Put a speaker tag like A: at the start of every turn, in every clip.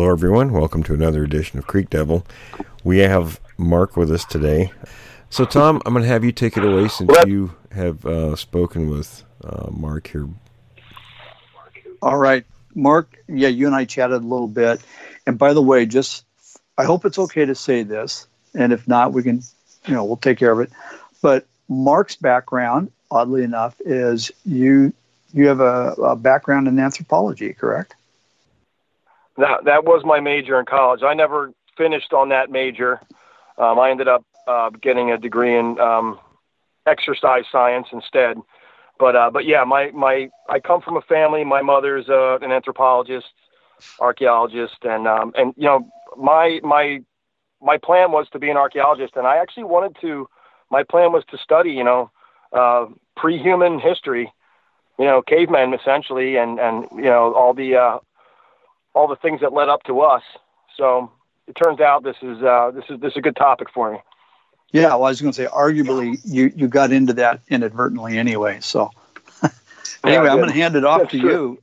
A: Hello, everyone. Welcome to another edition of Creek Devil. We have Mark with us today. So, Tom, I'm going to have you take it away since you have uh, spoken with uh, Mark here.
B: All right, Mark. Yeah, you and I chatted a little bit. And by the way, just I hope it's okay to say this, and if not, we can, you know, we'll take care of it. But Mark's background, oddly enough, is you you have a, a background in anthropology, correct?
C: That that was my major in college. I never finished on that major. Um, I ended up uh, getting a degree in um, exercise science instead. But uh, but yeah, my my I come from a family. My mother's uh, an anthropologist, archaeologist, and um, and you know my my my plan was to be an archaeologist, and I actually wanted to. My plan was to study, you know, uh, pre-human history, you know, cavemen essentially, and and you know all the uh, all the things that led up to us. So it turns out this is uh, this is this is a good topic for me.
B: Yeah, well, I was going to say, arguably, you you got into that inadvertently anyway. So anyway,
C: Yeah,
B: I'm going to hand it off
C: That's
B: to
C: true.
B: you.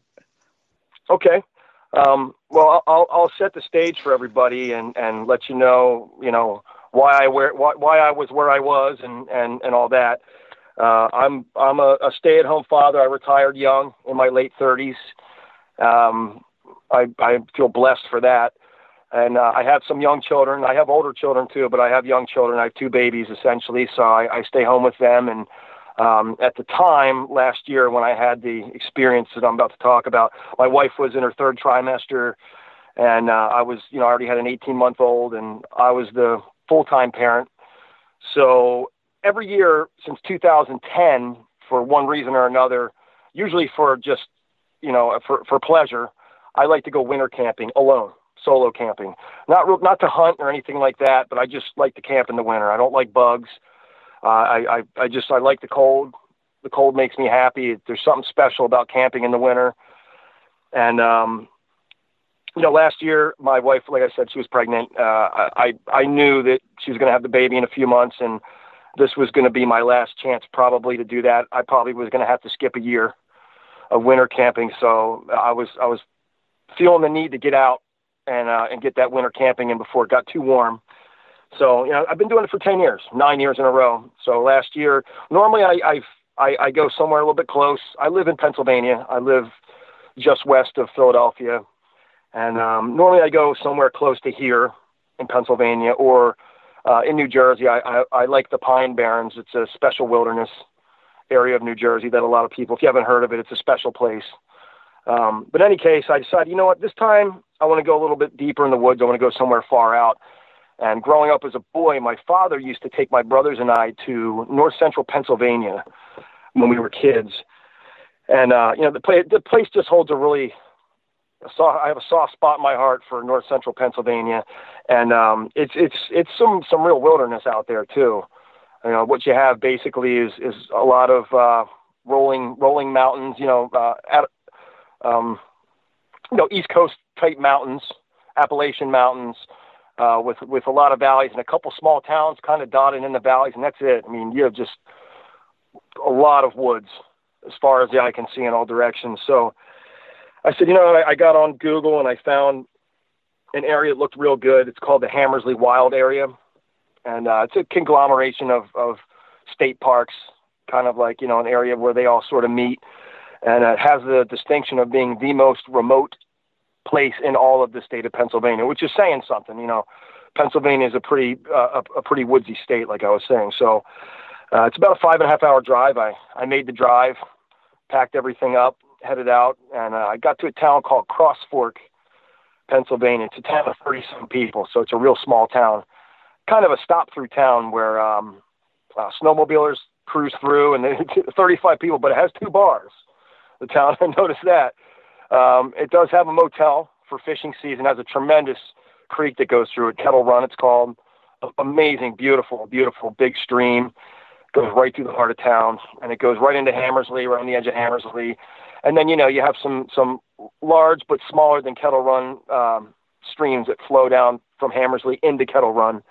C: Okay. Um, well, I'll, I'll set the stage for everybody and, and let you know, you know, why I where why, why I was where I was and, and, and all that. Uh, I'm I'm a, a stay-at-home father. I retired young in my late 30s. Um, I I feel blessed for that, and uh, I have some young children. I have older children too, but I have young children. I have two babies essentially, so I, I stay home with them. And um, at the time last year when I had the experience that I'm about to talk about, my wife was in her third trimester, and uh, I was, you know, I already had an 18 month old, and I was the full time parent. So every year since 2010, for one reason or another, usually for just, you know, for, for pleasure, I like to go winter camping alone, solo camping. Not real, not to hunt or anything like that, but I just like to camp in the winter. I don't like bugs. Uh, I, I, I just I like the cold. The cold makes me happy. There's something special about camping in the winter. And um, you know, last year my wife, like I said, she was pregnant. Uh, I I knew that she was going to have the baby in a few months, and this was going to be my last chance probably to do that. I probably was going to have to skip a year of winter camping. So I was I was feeling the need to get out and uh, and get that winter camping in before it got too warm. So you know, I've been doing it for ten years, nine years in a row. So last year, normally I I've, I I go somewhere a little bit close. I live in Pennsylvania. I live just west of Philadelphia, and um, normally I go somewhere close to here in Pennsylvania or uh, in New Jersey. I, I I like the Pine Barrens. It's a special wilderness area of New Jersey that a lot of people, if you haven't heard of it, it's a special place. Um, but in any case, I decided, you know what, this time I want to go a little bit deeper in the woods. I want to go somewhere far out. And growing up as a boy, my father used to take my brothers and I to north central Pennsylvania when we were kids. And, uh, you know, the, play, the place just holds a really, a soft, I have a soft spot in my heart for north central Pennsylvania. And um, it's, it's, it's some, some real wilderness out there, too. You know, what you have basically is, is a lot of uh, rolling, rolling mountains, you know, uh, at, um, you know, East Coast type mountains, Appalachian mountains, uh, with with a lot of valleys and a couple small towns kind of dotted in the valleys, and that's it. I mean, you have just a lot of woods as far as the eye can see in all directions. So I said, you know, I, I got on Google and I found an area that looked real good. It's called the Hammersley Wild Area, and uh, it's a conglomeration of of state parks, kind of like you know an area where they all sort of meet and it has the distinction of being the most remote place in all of the state of Pennsylvania, which is saying something. You know, Pennsylvania is a pretty uh, a, a pretty woodsy state, like I was saying. So uh, it's about a five and a half hour drive. I I made the drive, packed everything up, headed out, and uh, I got to a town called Cross Fork, Pennsylvania. It's a town of thirty some people, so it's a real small town, kind of a stop through town where um, uh, snowmobilers cruise through, and it's 35 people, but it has two bars the town. I noticed that. Um, it does have a motel for fishing season. It has a tremendous creek that goes through it. Kettle Run, it's called. Amazing, beautiful, beautiful big stream. Goes right through the heart of town, and it goes right into Hammersley, right on the edge of Hammersley. And then you know you have some some large but smaller than Kettle Run um, streams that flow down from Hammersley into Kettle Run.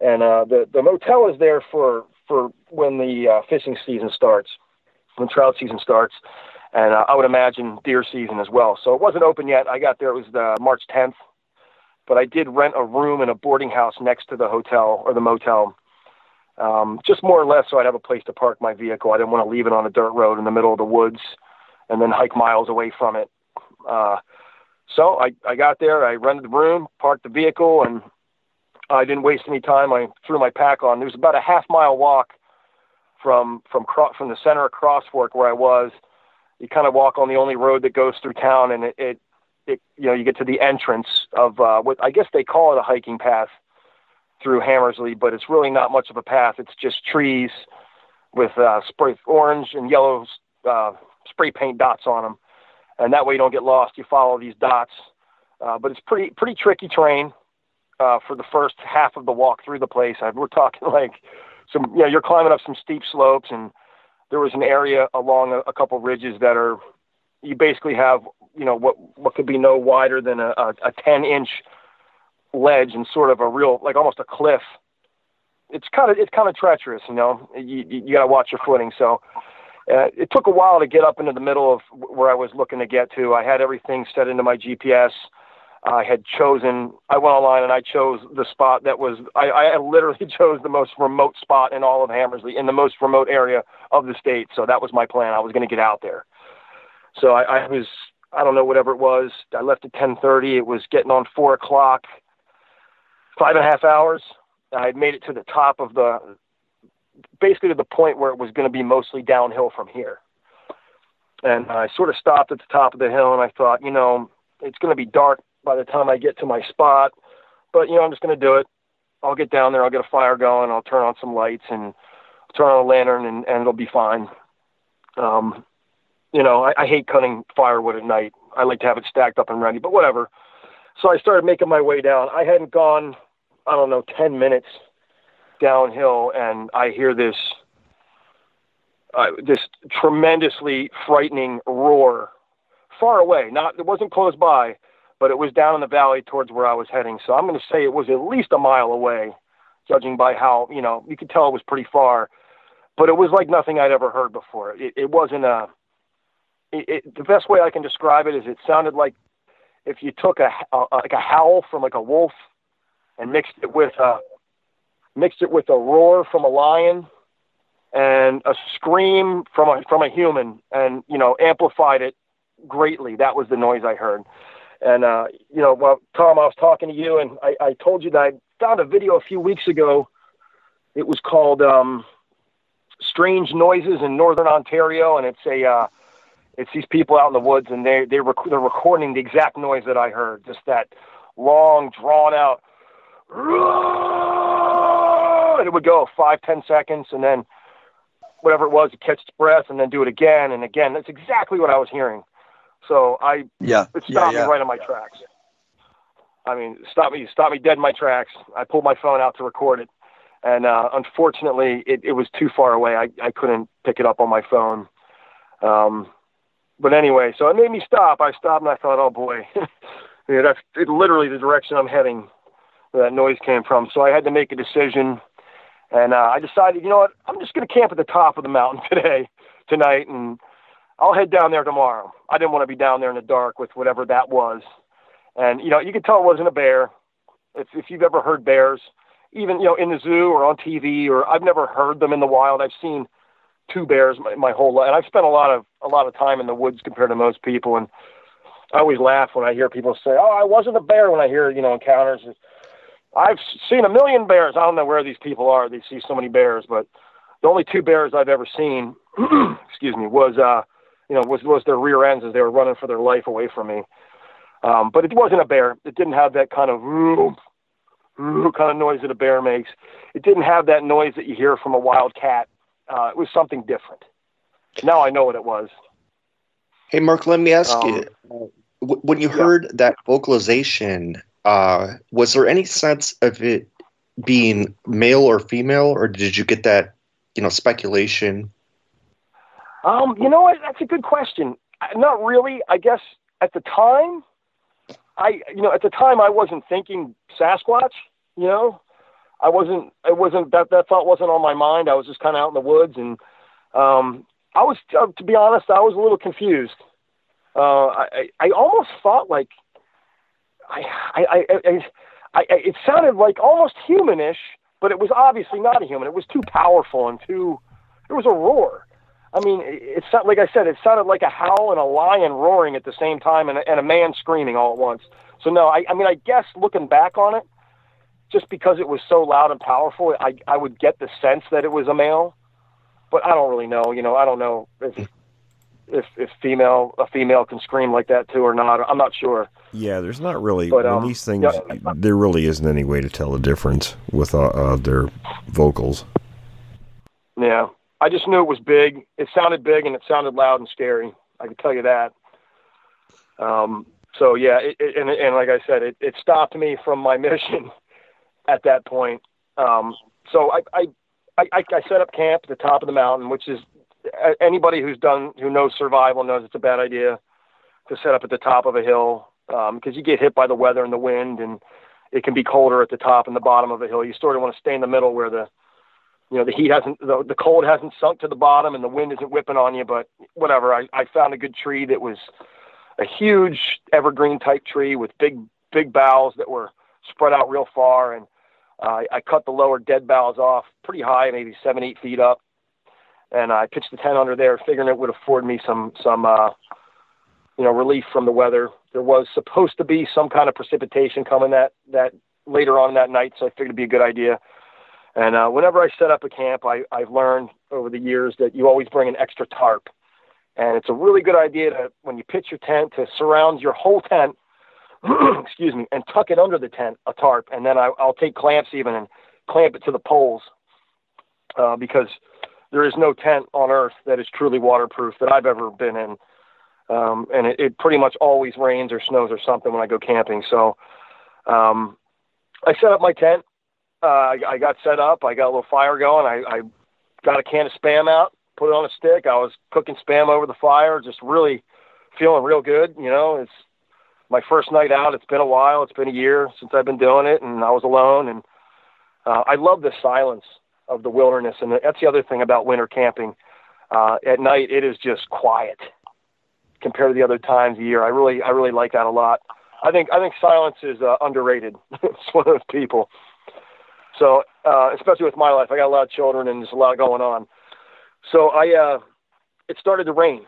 C: And uh, the the motel is there for for when the uh, fishing season starts, when trout season starts, and uh, I would imagine deer season as well. So it wasn't open yet. I got there. It was the March 10th, but I did rent a room in a boarding house next to the hotel or the motel, um, just more or less so I'd have a place to park my vehicle. I didn't want to leave it on a dirt road in the middle of the woods and then hike miles away from it. Uh, so I, I got there, I rented the room, parked the vehicle, and I didn't waste any time. I threw my pack on. There was about a half mile walk from from from the center of Cross Fork where I was. You kind of walk on the only road that goes through town, and it, it, it you know you get to the entrance of uh, what I guess they call it a hiking path through Hammersley, but it's really not much of a path. It's just trees with uh, spray orange and yellow uh, spray paint dots on them, and that way you don't get lost. You follow these dots, uh, but it's pretty pretty tricky terrain uh, for the first half of the walk through the place. I, we're talking like some, you know, you're climbing up some steep slopes, and there was an area along a, a couple ridges that are, you basically have, you know, what what could be no wider than a, a, a 10 inch ledge and sort of a real, like almost a cliff. It's kind of it's kind of treacherous, you know. You you, you got to watch your footing. So. Uh, it took a while to get up into the middle of where I was looking to get to. I had everything set into my GPS. I had chosen, I went online and I chose the spot that was, I, I literally chose the most remote spot in all of Hammersley, in the most remote area of the state. So that was my plan. I was going to get out there. So I, I was, I don't know, whatever it was. I left at 1030. It was getting on four o'clock, five and a half hours. I had made it to the top of the, basically to the point where it was going to be mostly downhill from here. And I sort of stopped at the top of the hill and I thought, you know, it's going to be dark by the time I get to my spot. But you know, I'm just going to do it. I'll get down there. I'll get a fire going. I'll turn on some lights and turn on a lantern, and, and it'll be fine. Um, you know, I, I hate cutting firewood at night. I like to have it stacked up and ready. But whatever. So I started making my way down. I hadn't gone, I don't know, ten minutes downhill, and I hear this uh, this tremendously frightening roar far away. Not it wasn't close by, but it was down in the valley towards where I was heading. So I'm going to say it was at least a mile away, judging by how, you know, you could tell it was pretty far, but it was like nothing I'd ever heard before. It, it wasn't a, it, it, the best way I can describe it is it sounded like if you took a, a like a howl from like a wolf and mixed it with a, mixed it with a roar from a lion and a scream from a, from a human and, you know, amplified it greatly. That was the noise I heard. And, uh, you know, well, Tom, I was talking to you and I, I told you that I found a video a few weeks ago. It was called um, Strange Noises in Northern Ontario. And it's a, uh, it's these people out in the woods and they, they rec- they're recording the exact noise that I heard, just that long, drawn out, and it would go five, ten seconds. And then whatever it was, it catch its breath and then do it again and again. That's exactly what I was hearing. So I
B: yeah,
C: it stopped
B: yeah, yeah.
C: me right on my tracks. I mean, stop me, stop me dead in my tracks. I pulled my phone out to record it, and uh, unfortunately, it, it was too far away. I, I couldn't pick it up on my phone. Um, but anyway, so it made me stop. I stopped and I thought, oh boy, yeah, that's it, literally the direction I'm heading. Where that noise came from. So I had to make a decision, and uh, I decided, you know what, I'm just going to camp at the top of the mountain today, tonight, and I'll head down there tomorrow. I didn't want to be down there in the dark with whatever that was. And, you know, you could tell it wasn't a bear. If, if you've ever heard bears, even, you know, in the zoo or on TV, or I've never heard them in the wild. I've seen two bears my, my whole life. And I've spent a lot of, a lot of time in the woods compared to most people. And I always laugh when I hear people say, oh, I wasn't a bear when I hear, you know, encounters. I've seen a million bears. I don't know where these people are. They see so many bears, but the only two bears I've ever seen, excuse me, was, uh, you know, was was their rear ends as they were running for their life away from me. Um, but it wasn't a bear. It didn't have that kind of kind of noise that a bear makes. It didn't have that noise that you hear from a wild cat. Uh, it was something different. Now I know what it was.
D: Hey, Mark, let me ask
C: Um,
D: you when you heard that vocalization, uh, was there any sense of it being male or female, or did you get that, you know, speculation?
C: Um, you know what? That's a good question. Not really. I guess at the time, I you know at the time I wasn't thinking Sasquatch. You know, I wasn't. It wasn't that that thought wasn't on my mind. I was just kind of out in the woods, and um, I was uh, to be honest, I was a little confused. Uh, I I almost thought like I I, I, I I it sounded like almost humanish, but it was obviously not a human. It was too powerful and too. It was a roar. I mean, it's it sounded like I said, it sounded like a howl and a lion roaring at the same time, and a, and a man screaming all at once. So no, I, I mean, I guess looking back on it, just because it was so loud and powerful, I I would get the sense that it was a male, but I don't really know. You know, I don't know if if if female a female can scream like that too or not. I'm not sure.
A: Yeah, there's not really
C: But, um,
A: these things.
C: yeah.
A: There really isn't any way to tell the difference with uh, uh, their vocals.
C: Yeah, I just knew it was big. It sounded big and it sounded loud and scary. I can tell you that. Um, so yeah, it, it, and, and like I said, it, it stopped me from my mission at that point. Um, so I, I, I, I set up camp at the top of the mountain, which is anybody who's done who knows survival knows it's a bad idea to set up at the top of a hill because you get hit by the weather and the wind, and it can be colder at the top and the bottom of a hill. You sort of want to stay in the middle where the you know the heat hasn't the, the cold hasn't sunk to the bottom and the wind isn't whipping on you but whatever. I, I found a good tree that was a huge evergreen type tree with big big boughs that were spread out real far. And uh, I, cut the lower dead boughs off pretty high maybe seven eight feet up. And I pitched the tent under there figuring it would afford me some some uh, you know relief from the weather. There was supposed to be some kind of precipitation coming that that later on that night so I figured it'd be a good idea and uh, whenever I set up a camp, I, I've learned over the years that you always bring an extra tarp. And it's a really good idea to, when you pitch your tent, to surround your whole tent, excuse me, and tuck it under the tent, a tarp. And then I, I'll take clamps even and clamp it to the poles uh, because there is no tent on earth that is truly waterproof that I've ever been in. Um, and it, it pretty much always rains or snows or something when I go camping. So um, I set up my tent uh, I, I got set up. I got a little fire going. I, I got a can of spam out, put it on a stick. I was cooking spam over the fire, just really feeling real good. You know, it's my first night out. It's been a while. It's been a year since I've been doing it, and I was alone. And uh, I love the silence of the wilderness, and that's the other thing about winter camping. Uh, at night, it is just quiet compared to the other times of year. I really, I really like that a lot. I think, I think silence is uh, underrated. it's one of those people. So, uh, especially with my life, I got a lot of children and there's a lot going on. So I, uh, it started to rain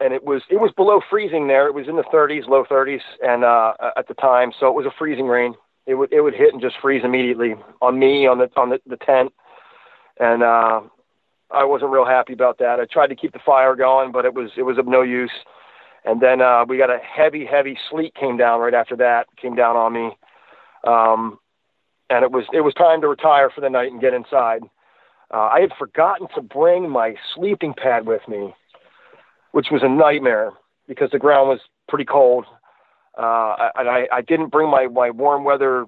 C: and it was, it was below freezing there. It was in the thirties, low thirties. And, uh, at the time, so it was a freezing rain. It would, it would hit and just freeze immediately on me, on the, on the, the tent. And, uh, I wasn't real happy about that. I tried to keep the fire going, but it was, it was of no use. And then, uh, we got a heavy, heavy sleet came down right after that, came down on me. Um, and it was it was time to retire for the night and get inside. Uh, I had forgotten to bring my sleeping pad with me, which was a nightmare because the ground was pretty cold, uh, and I, I didn't bring my, my warm weather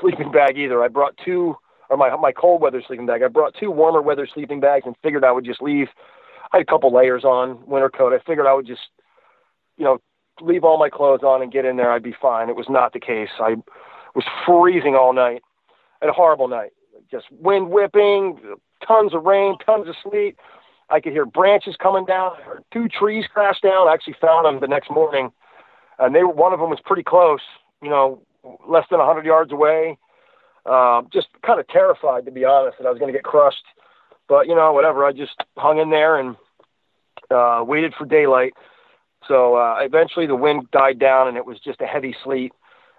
C: sleeping bag either. I brought two, or my my cold weather sleeping bag. I brought two warmer weather sleeping bags and figured I would just leave. I had a couple layers on, winter coat. I figured I would just, you know, leave all my clothes on and get in there. I'd be fine. It was not the case. I was freezing all night. Had a horrible night. Just wind whipping, tons of rain, tons of sleet. I could hear branches coming down. I heard two trees crash down. I actually found them the next morning, and they were one of them was pretty close. You know, less than a hundred yards away. Um, just kind of terrified, to be honest, that I was going to get crushed. But you know, whatever. I just hung in there and uh, waited for daylight. So uh, eventually, the wind died down, and it was just a heavy sleet.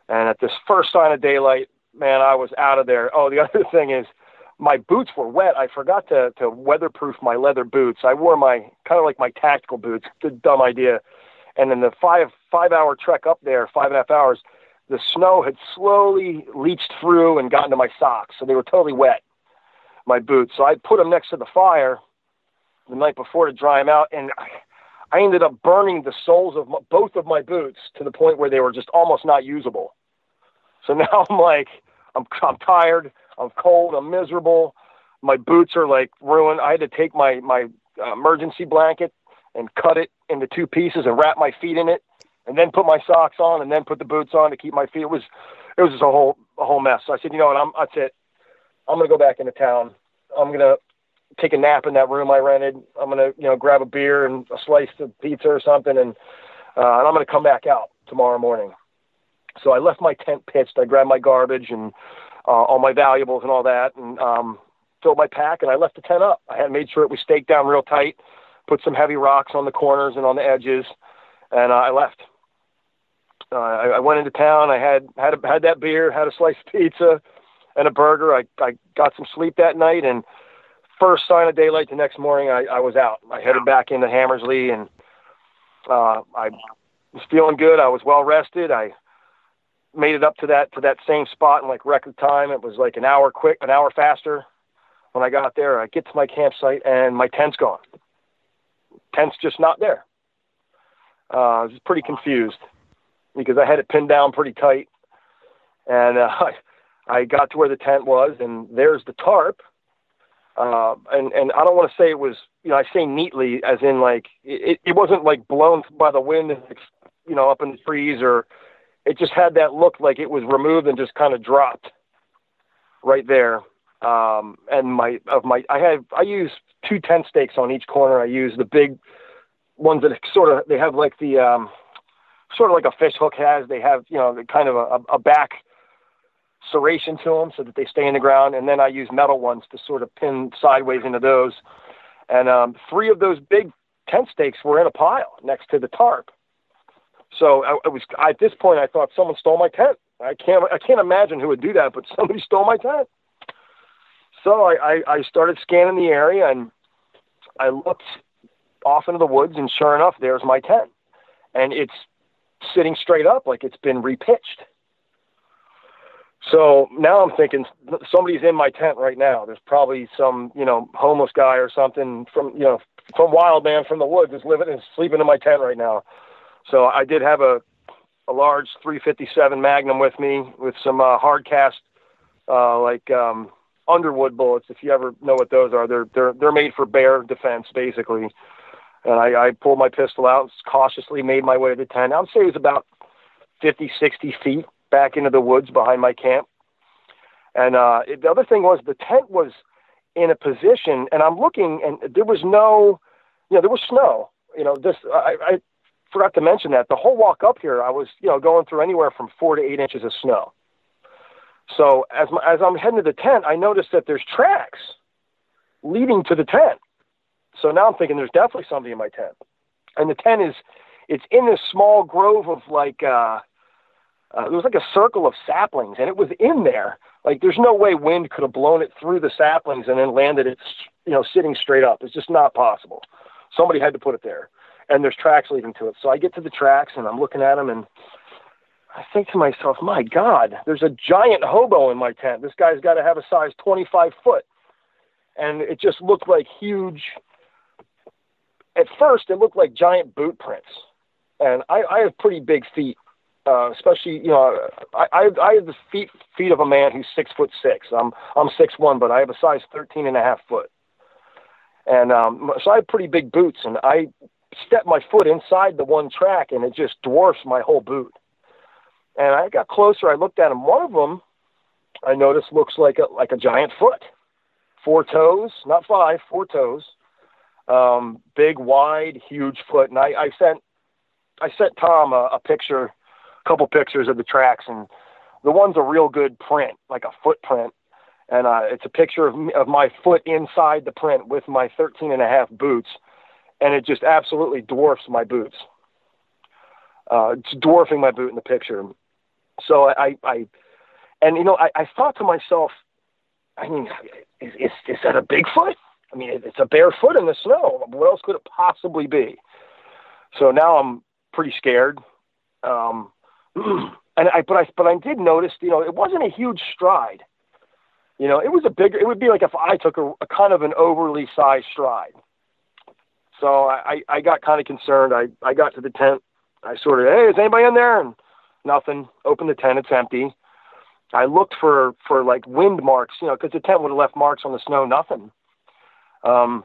C: And at this first sign of daylight, man, I was out of there. Oh, the other thing is, my boots were wet. I forgot to to weatherproof my leather boots. I wore my kind of like my tactical boots. the dumb idea. And then the five five hour trek up there, five and a half hours, the snow had slowly leached through and gotten to my socks, so they were totally wet. My boots. So I put them next to the fire the night before to dry them out, and I, I ended up burning the soles of my, both of my boots to the point where they were just almost not usable. So now I'm like, I'm, I'm tired, I'm cold, I'm miserable. My boots are like ruined. I had to take my, my uh, emergency blanket and cut it into two pieces and wrap my feet in it and then put my socks on and then put the boots on to keep my feet. It was, it was just a whole, a whole mess. So I said, you know what, I'm, that's it. I'm going to go back into town. I'm going to take a nap in that room I rented. I'm to, you know, grab a beer and a slice of pizza or something. And, uh, and I'm to come back out tomorrow morning. So I left my tent pitched. I grabbed my garbage and uh, all my valuables and all that, and um, filled my pack. And I left the tent up. I had made sure it was staked down real tight. Put some heavy rocks on the corners and on the edges, and uh, I left. Uh, I, I went into town. I had had a, had that beer, had a slice of pizza, and a burger. I I got some sleep that night, and first sign of daylight the next morning, I, I was out. I headed back into Hammersley, and uh, I was feeling good. I was well rested. I made it up to that to that same spot in like record time. It was like an hour quick, an hour faster. When I got there, I get to my campsite and my tent's gone. Tent's just not there. Uh, I was pretty confused because I had it pinned down pretty tight, and uh, I, I got to where the tent was, and there's the tarp. Uh, and and I don't want to say it was, you know, I say neatly as in like it, it wasn't like blown by the wind, you know, up in the trees or it just had that look like it was removed and just kind of dropped right there. Um, and my of my I have I use two tent stakes on each corner. I use the big ones that sort of they have like the um, sort of like a fish hook has. They have you know kind of a, a back serration to them so that they stay in the ground. And then I use metal ones to sort of pin sideways into those. And um, three of those big tent stakes were in a pile next to the tarp. So I, was at this point I thought someone stole my tent. I can't I can't imagine who would do that, but somebody stole my tent. So I, I, I started scanning the area and I looked off into the woods and sure enough there's my tent. And it's sitting straight up like it's been repitched. So now I'm thinking somebody's in my tent right now. There's probably some, you know, homeless guy or something from, you know, from wild man from the woods is living and sleeping in my tent right now. So I did have a a large 357 Magnum with me with some uh, hard cast uh, like um, Underwood bullets. If you ever know what those are, they're they're they're made for bear defense basically. And I, I pulled my pistol out, cautiously made my way to the tent. I'd say it was about 50, 60 feet back into the woods behind my camp. And uh, it, the other thing was the tent was in a position, and I'm looking, and there was no, you know, there was snow. You know, this I, I forgot to mention that the whole walk up here, I was, you know, going through anywhere from four to eight inches of snow. So as my, as I'm heading to the tent, I noticed that there's tracks leading to the tent. So now I'm thinking there's definitely somebody in my tent, and the tent is, it's in this small grove of like, uh, uh, there was like a circle of saplings, and it was in there. Like there's no way wind could have blown it through the saplings and then landed it, you know, sitting straight up. It's just not possible. Somebody had to put it there and there's tracks leading to it. So I get to the tracks and I'm looking at them and I think to myself, my God, there's a giant hobo in my tent. This guy's got to have a size 25 foot. And it just looked like huge. At first, it looked like giant boot prints. And I, I have pretty big feet, uh, especially, you know, I, I, I have the feet, feet of a man who's six foot six. I'm, I'm six one, but I have a size 13 and a half foot. And um, so I have pretty big boots. And I step my foot inside the one track and it just dwarfs my whole boot. And I got closer. I looked at him. One of them, I noticed, looks like a like a giant foot, four toes, not five, four toes, um, big, wide, huge foot. And I, I sent I sent Tom a, a picture, couple pictures of the tracks, and the one's a real good print, like a footprint. And uh, it's a picture of, of my foot inside the print with my 13 and a half boots and it just absolutely dwarfs my boots. Uh, it's dwarfing my boot in the picture. So I, I, and you know, I, I thought to myself, I mean, is, is, is that a Bigfoot? I mean, it's a bare foot in the snow. What else could it possibly be? So now I'm pretty scared. Um, and I, but I, but I did notice, you know, it wasn't a huge stride. You know, it was a bigger. It would be like if I took a, a kind of an overly sized stride. So I, I got kind of concerned. I, I got to the tent. I sort of, hey, is anybody in there? And nothing. Open the tent. It's empty. I looked for, for like wind marks, you know, because the tent would have left marks on the snow. Nothing. Um,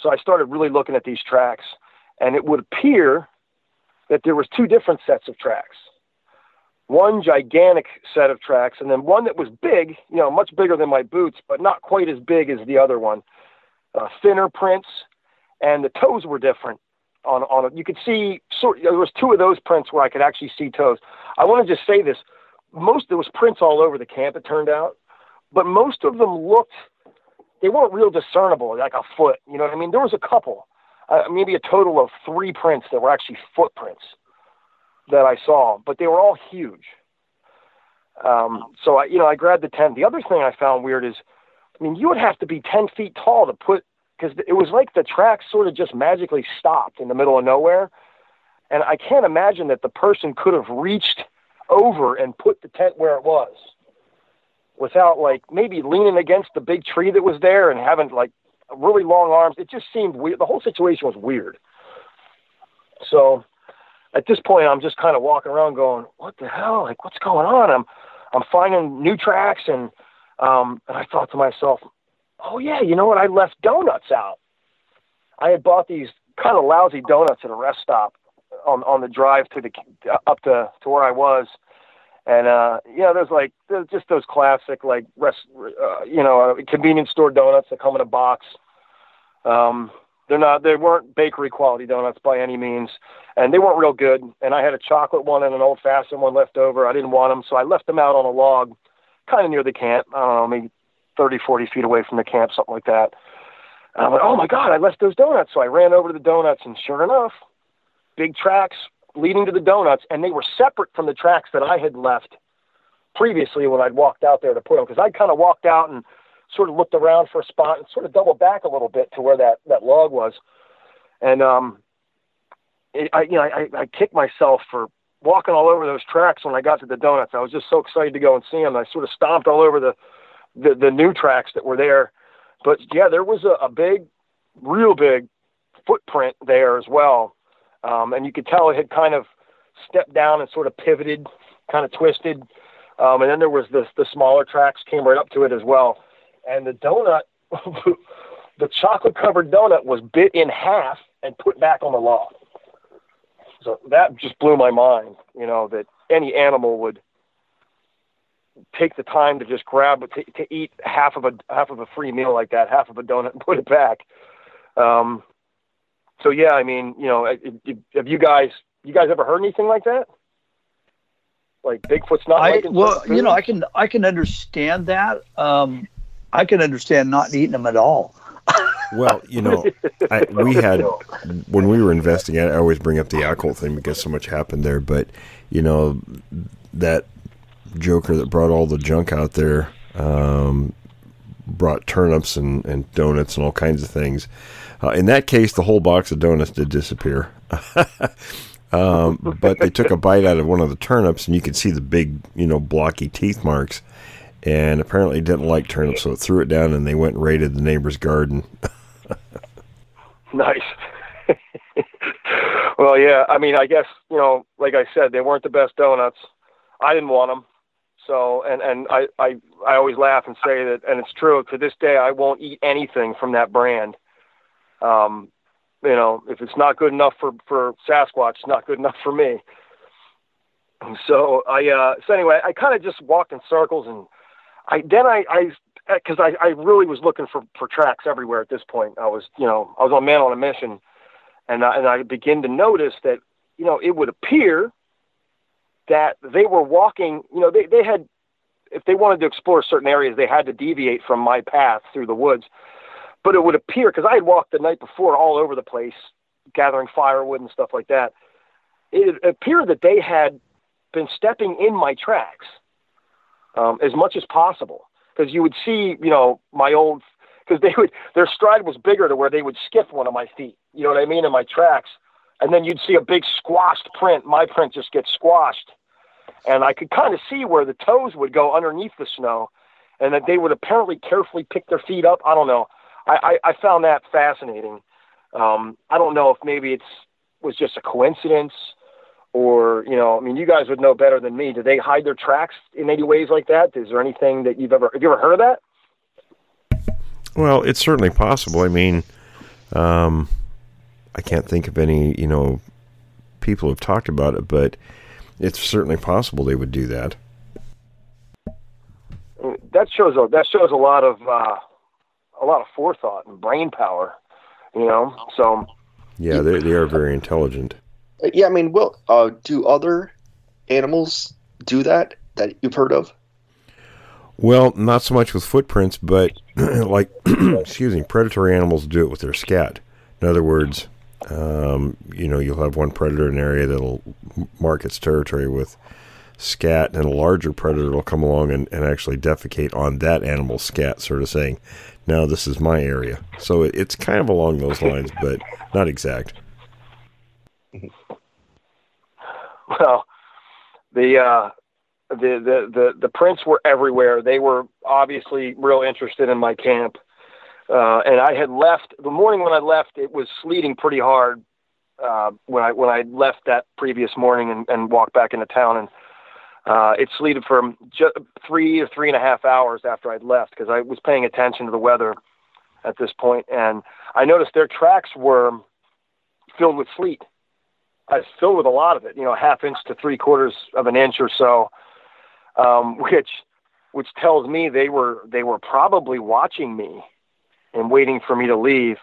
C: so I started really looking at these tracks, and it would appear that there was two different sets of tracks. One gigantic set of tracks, and then one that was big, you know, much bigger than my boots, but not quite as big as the other one. Uh, thinner prints, and the toes were different. On on a, you could see sort. There was two of those prints where I could actually see toes. I want to just say this: most there was prints all over the camp. It turned out, but most of them looked. They weren't real discernible, like a foot. You know what I mean? There was a couple, uh, maybe a total of three prints that were actually footprints that I saw, but they were all huge. Um, so I, you know, I grabbed the tent. The other thing I found weird is, I mean, you would have to be ten feet tall to put because it was like the track sort of just magically stopped in the middle of nowhere. And I can't imagine that the person could have reached over and put the tent where it was without like maybe leaning against the big tree that was there and having like really long arms. It just seemed weird. The whole situation was weird. So at this point, I'm just kind of walking around going, what the hell? Like, what's going on? I'm, I'm finding new tracks. And, um, and I thought to myself, oh yeah, you know what? I left donuts out. I had bought these kind of lousy donuts at a rest stop on on the drive to the up to to where I was, and uh, know, there's like there's just those classic like rest, uh, you know, uh, convenience store donuts that come in a box. Um, they're not they weren't bakery quality donuts by any means, and they weren't real good. And I had a chocolate one and an old fashioned one left over. I didn't want them, so I left them out on a log, kind of near the camp. I don't know, maybe 30, 40 feet away from the camp, something like that. And I'm like, oh my God, I left those donuts. So I ran over to the donuts, and sure enough, big tracks leading to the donuts, and they were separate from the tracks that I had left previously when I'd walked out there to put them. Because I'd kind of walked out and sort of looked around for a spot and sort of doubled back a little bit to where that, that log was. And, um, it, I, you know, I, I kicked myself for walking all over those tracks when I got to the donuts. I was just so excited to go and see them. I sort of stomped all over the, the the new tracks that were there. But yeah, there was a, a big, real big footprint there as well, um, and you could tell it had kind of stepped down and sort of pivoted, kind of twisted. Um, and then there was this the smaller tracks came right up to it as well, and the donut, the chocolate covered donut was bit in half and put back on the log. So that just blew my mind, you know, that any animal would take the time to just grab to, to eat half of a half of a free meal like that, half of a donut, and put it back. Um, so yeah, I mean, you know, have you guys you guys ever heard anything like that? Like Bigfoot's not.
B: I, well, you know, I can I can understand that. Um, I can understand not eating them at all.
A: well, you know, I, we had when we were investigating. I always bring up the alcohol thing because so much happened there. But you know, that joker that brought all the junk out there um, brought turnips and, and donuts and all kinds of things. Uh, in that case, the whole box of donuts did disappear. um, but they took a bite out of one of the turnips, and you could see the big, you know, blocky teeth marks. And apparently, didn't like turnips, so it threw it down, and they went and raided the neighbor's garden.
C: nice. well, yeah. I mean, I guess you know, like I said, they weren't the best donuts. I didn't want them. So, and, and I, I, I always laugh and say that, and it's true to this day, I won't eat anything from that brand. Um, you know, if it's not good enough for, for Sasquatch, it's not good enough for me. So I, uh, so anyway, I kind of just walked in circles and I, then I, I, cause I, I really was looking for, for tracks everywhere at this point. I was, you know, I was on man on a mission and I, and I begin to notice that, you know, it would appear that they were walking, you know, they, they had, if they wanted to explore certain areas, they had to deviate from my path through the woods. But it would appear, because I had walked the night before all over the place, gathering firewood and stuff like that, it appeared that they had been stepping in my tracks um, as much as possible. Because you would see, you know, my old, because they would, their stride was bigger to where they would skip one of my feet. You know what I mean? In my tracks and then you'd see a big squashed print. My print just gets squashed, and I could kind of see where the toes would go underneath the snow, and that they would apparently carefully pick their feet up. I don't know. I, I, I found that fascinating. Um, I don't know if maybe it's was just a coincidence or you know, I mean, you guys would know better than me. Do they hide their tracks in any ways like that? Is there anything that you've ever have you ever heard of that?
A: Well, it's certainly possible. I mean, um, I can't think of any you know people who've talked about it, but it's certainly possible they would do that.
C: That shows a that shows a lot of uh, a lot of forethought and brain power, you know. So
A: yeah, they they are very intelligent.
D: Yeah, I mean, well, uh, do other animals do that that you've heard of?
A: Well, not so much with footprints, but like, excuse me, predatory animals do it with their scat. In other words, um, you know, you'll have one predator in an area that'll mark its territory with scat, and a larger predator will come along and, and actually defecate on that animal's scat, sort of saying, now this is my area. So it, it's kind of along those lines, but not exact.
C: Well, the uh, the, the the the prints were everywhere. They were obviously real interested in my camp, uh, and I had left the morning when I left. It was sleeting pretty hard uh, when I when I left that previous morning and, and walked back into town, and uh, it sleeted for ju- three or three and a half hours after I'd left because I was paying attention to the weather at this point, and I noticed their tracks were filled with sleet. I was filled with a lot of it, you know, half inch to three quarters of an inch or so, um, which which tells me they were they were probably watching me and waiting for me to leave.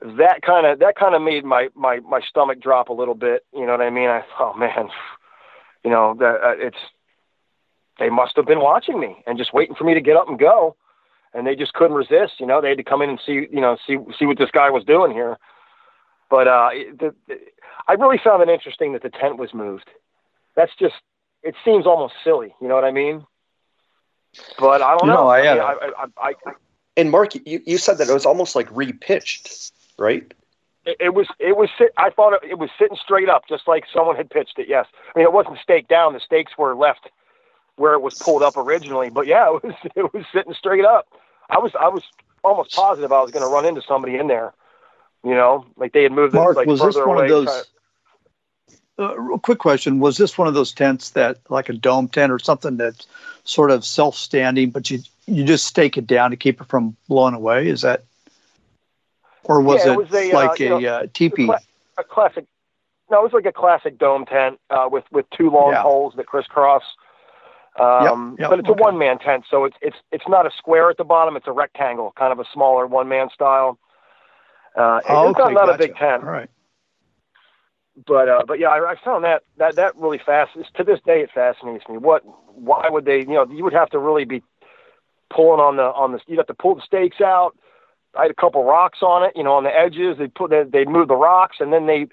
C: That kind of that kind of made my my my stomach drop a little bit. You know what I mean? I thought, oh man, you know that uh, it's they must have been watching me and just waiting for me to get up and go, and they just couldn't resist. You know, they had to come in and see you know see see what this guy was doing here. But uh, the, the, I really found it interesting that the tent was moved. That's just it seems almost silly. You know what I mean? But I don't
B: You
C: know.
B: know, I
C: I,
B: had
C: mean,
B: a-
C: I, I, I,
D: And Mark, you, you said that it was almost like repitched, right?
C: It, it was it was sit, I thought it, it was sitting straight up, just like someone had pitched it. Yes, I mean it wasn't staked down. The stakes were left where it was pulled up originally. But yeah, it was it was sitting straight up. I was I was almost positive I was going to run into somebody in there. You know, like they had moved
B: Mark,
C: it like
B: was this one
C: away.
B: of those? Uh, quick question: Was this one of those tents that, like a dome tent or something that's sort of self-standing, but you you just stake it down to keep it from blowing away? Is that, or was
C: Yeah, it
B: it,
C: was a, uh,
B: like
C: you
B: a
C: know,
B: uh, teepee?
C: a classic. No, it was like a classic dome tent uh, with with two long
B: Yeah.
C: poles that crisscross. Um,
B: Yep, yep,
C: but it's
B: okay.
C: a one man tent, so it's it's it's not a square at the bottom; it's a rectangle, kind of a smaller one man style. Uh,
B: Oh,
C: it's not,
B: okay,
C: not a
B: gotcha.
C: big tent,
B: All right.
C: but uh, but yeah, I, I found that that that really fast. To this day, it fascinates me. What? Why would they? You know, you would have to really be pulling on the on the. You'd have to pull the stakes out. I had a couple rocks on it, you know, on the edges. They put they they moved the rocks, and then they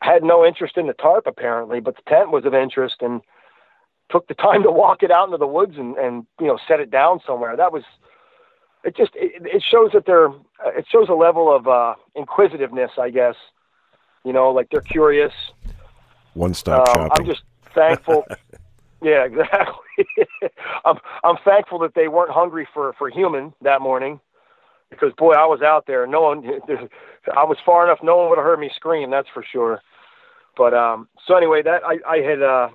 C: had no interest in the tarp apparently, but the tent was of interest, and took the time to walk it out into the woods and and you know set it down somewhere. That was. It just it, it shows that they're it shows a level of uh, inquisitiveness, I guess. You know, like they're curious.
A: One stop
C: Um,
A: shopping.
C: I'm just thankful. yeah, exactly. I'm I'm thankful that they weren't hungry for for human that morning, because boy, I was out there. No one, I was far enough. No one would have heard me scream. That's for sure. But um, so anyway, that I I had uh,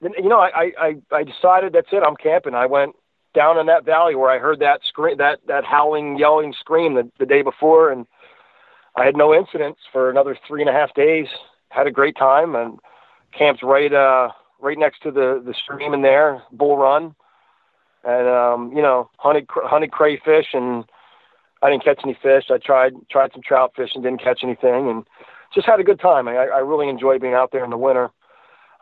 C: you know, I I I decided that's it. I'm camping. I went down in that valley where I heard that scream, that that howling, yelling scream the, the day before, and I had no incidents for another three and a half days. Had a great time and camped right uh right next to the the stream in there, Bull Run, and um you know hunted hunted crayfish and I didn't catch any fish. I tried tried some trout fishing, didn't catch anything, and just had a good time. I, I really enjoy being out there in the winter.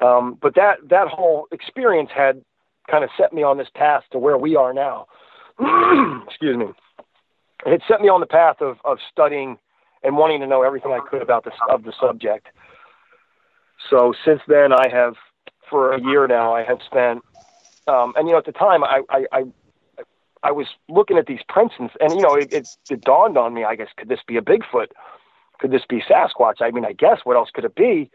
C: Um, but that that whole experience had kind of set me on this path to where we are now. Excuse me. It set me on the path of of studying and wanting to know everything I could about the of the subject. So since then, I have for a year now. I have spent, um, and you know, at the time, I I, I I was looking at these prints, and, and you know, it, it, it dawned on me. I guess could this be a Bigfoot? Could this be Sasquatch? I mean, I guess what else could it be?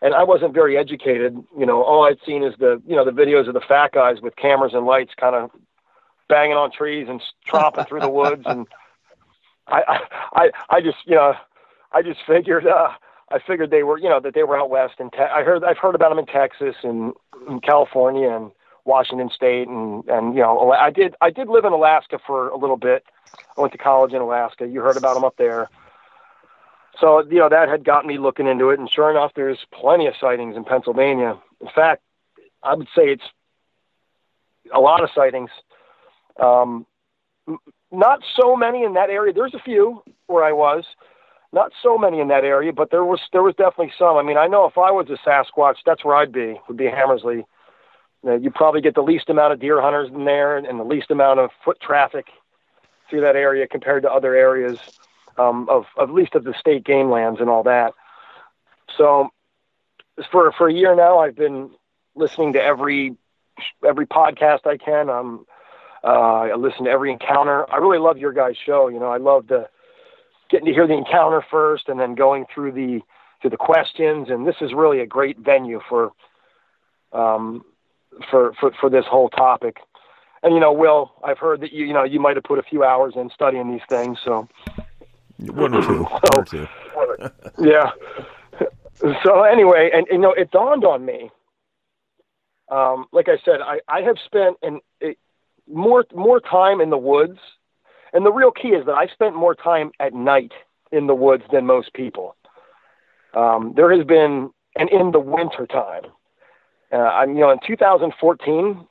C: And I wasn't very educated. You know, all I'd seen is the you know the videos of the fat guys with cameras and lights, kind of banging on trees and tromping through the woods. And I, I, I just, you know, I just figured, uh, I figured they were, you know, that they were out west, and te- I heard, I've heard about them in Texas and in California and Washington State, and and you know, I did, I did live in Alaska for a little bit. I went to college in Alaska. You heard about them up there. So you know that had got me looking into it, and sure enough, there's plenty of sightings in Pennsylvania. In fact, I would say it's a lot of sightings. Um, not so many in that area. There's a few where I was, not so many in that area, but there was there was definitely some. I mean, I know if I was a Sasquatch, that's where I'd be. Would be Hammersley. You, you probably get the least amount of deer hunters in there, and, and the least amount of foot traffic through that area compared to other areas um, of, of at least of the state game lands and all that. So, for for a year now, I've been listening to every every podcast I can. Um, uh, I listen to every encounter. I really love your guys' show. You know, I love the getting to hear the encounter first and then going through the through the questions. And this is really a great venue for um, for, for for this whole topic. And you know, Will, I've heard that you you know you might have put a few hours in studying these things. So
A: one or two, one or two.
C: yeah. So anyway, and you know, it dawned on me. Um, like I said, I, I have spent an, a, more more time in the woods and the real key is that I spent more time at night in the woods than most people. Um, there has been, and in the winter time, uh, I'm, you know, in 2014,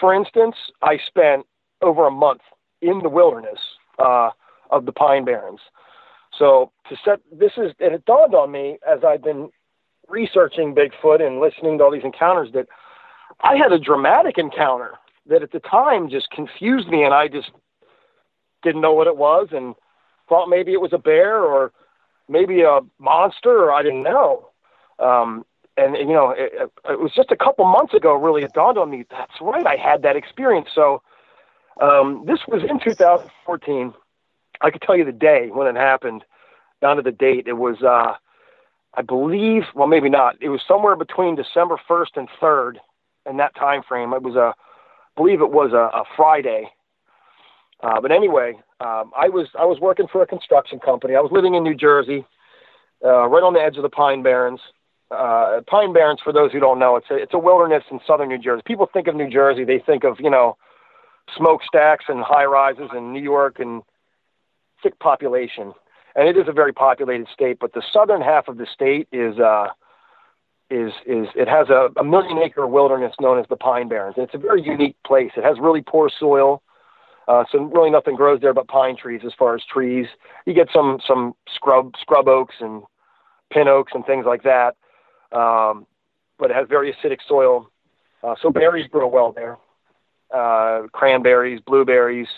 C: for instance, I spent over a month in the wilderness uh, of the Pine Barrens. So to set this is, and it dawned on me as I've been researching Bigfoot and listening to all these encounters that I had a dramatic encounter that at the time just confused me, and I just didn't know what it was and thought maybe it was a bear or maybe a monster or I didn't know. Um, and, you know, it, it, was just a couple months ago, really, it dawned on me, that's right, I had that experience. So um, this was in 2014. I could tell you the day when it happened, down to the date. It was, uh, I believe, well, maybe not. It was somewhere between December 1st and 3rd in that time frame. It was a, I believe it was a, a Friday. Uh, but anyway, um, I was I was working for a construction company. I was living in New Jersey, uh, right on the edge of the Pine Barrens. Uh, Pine Barrens, for those who don't know, it's a it's a wilderness in southern New Jersey. People think of New Jersey, they think of you know smokestacks and high rises in New York and thick population. And it is a very populated state, but the southern half of the state is uh, is is it has a, a million acre wilderness known as the Pine Barrens. And it's a very unique place. It has really poor soil. Uh, so really nothing grows there but pine trees as far as trees. You get some some scrub scrub oaks and pin oaks and things like that. Um, but it has very acidic soil. Uh, so berries grow well there. Uh, cranberries, blueberries.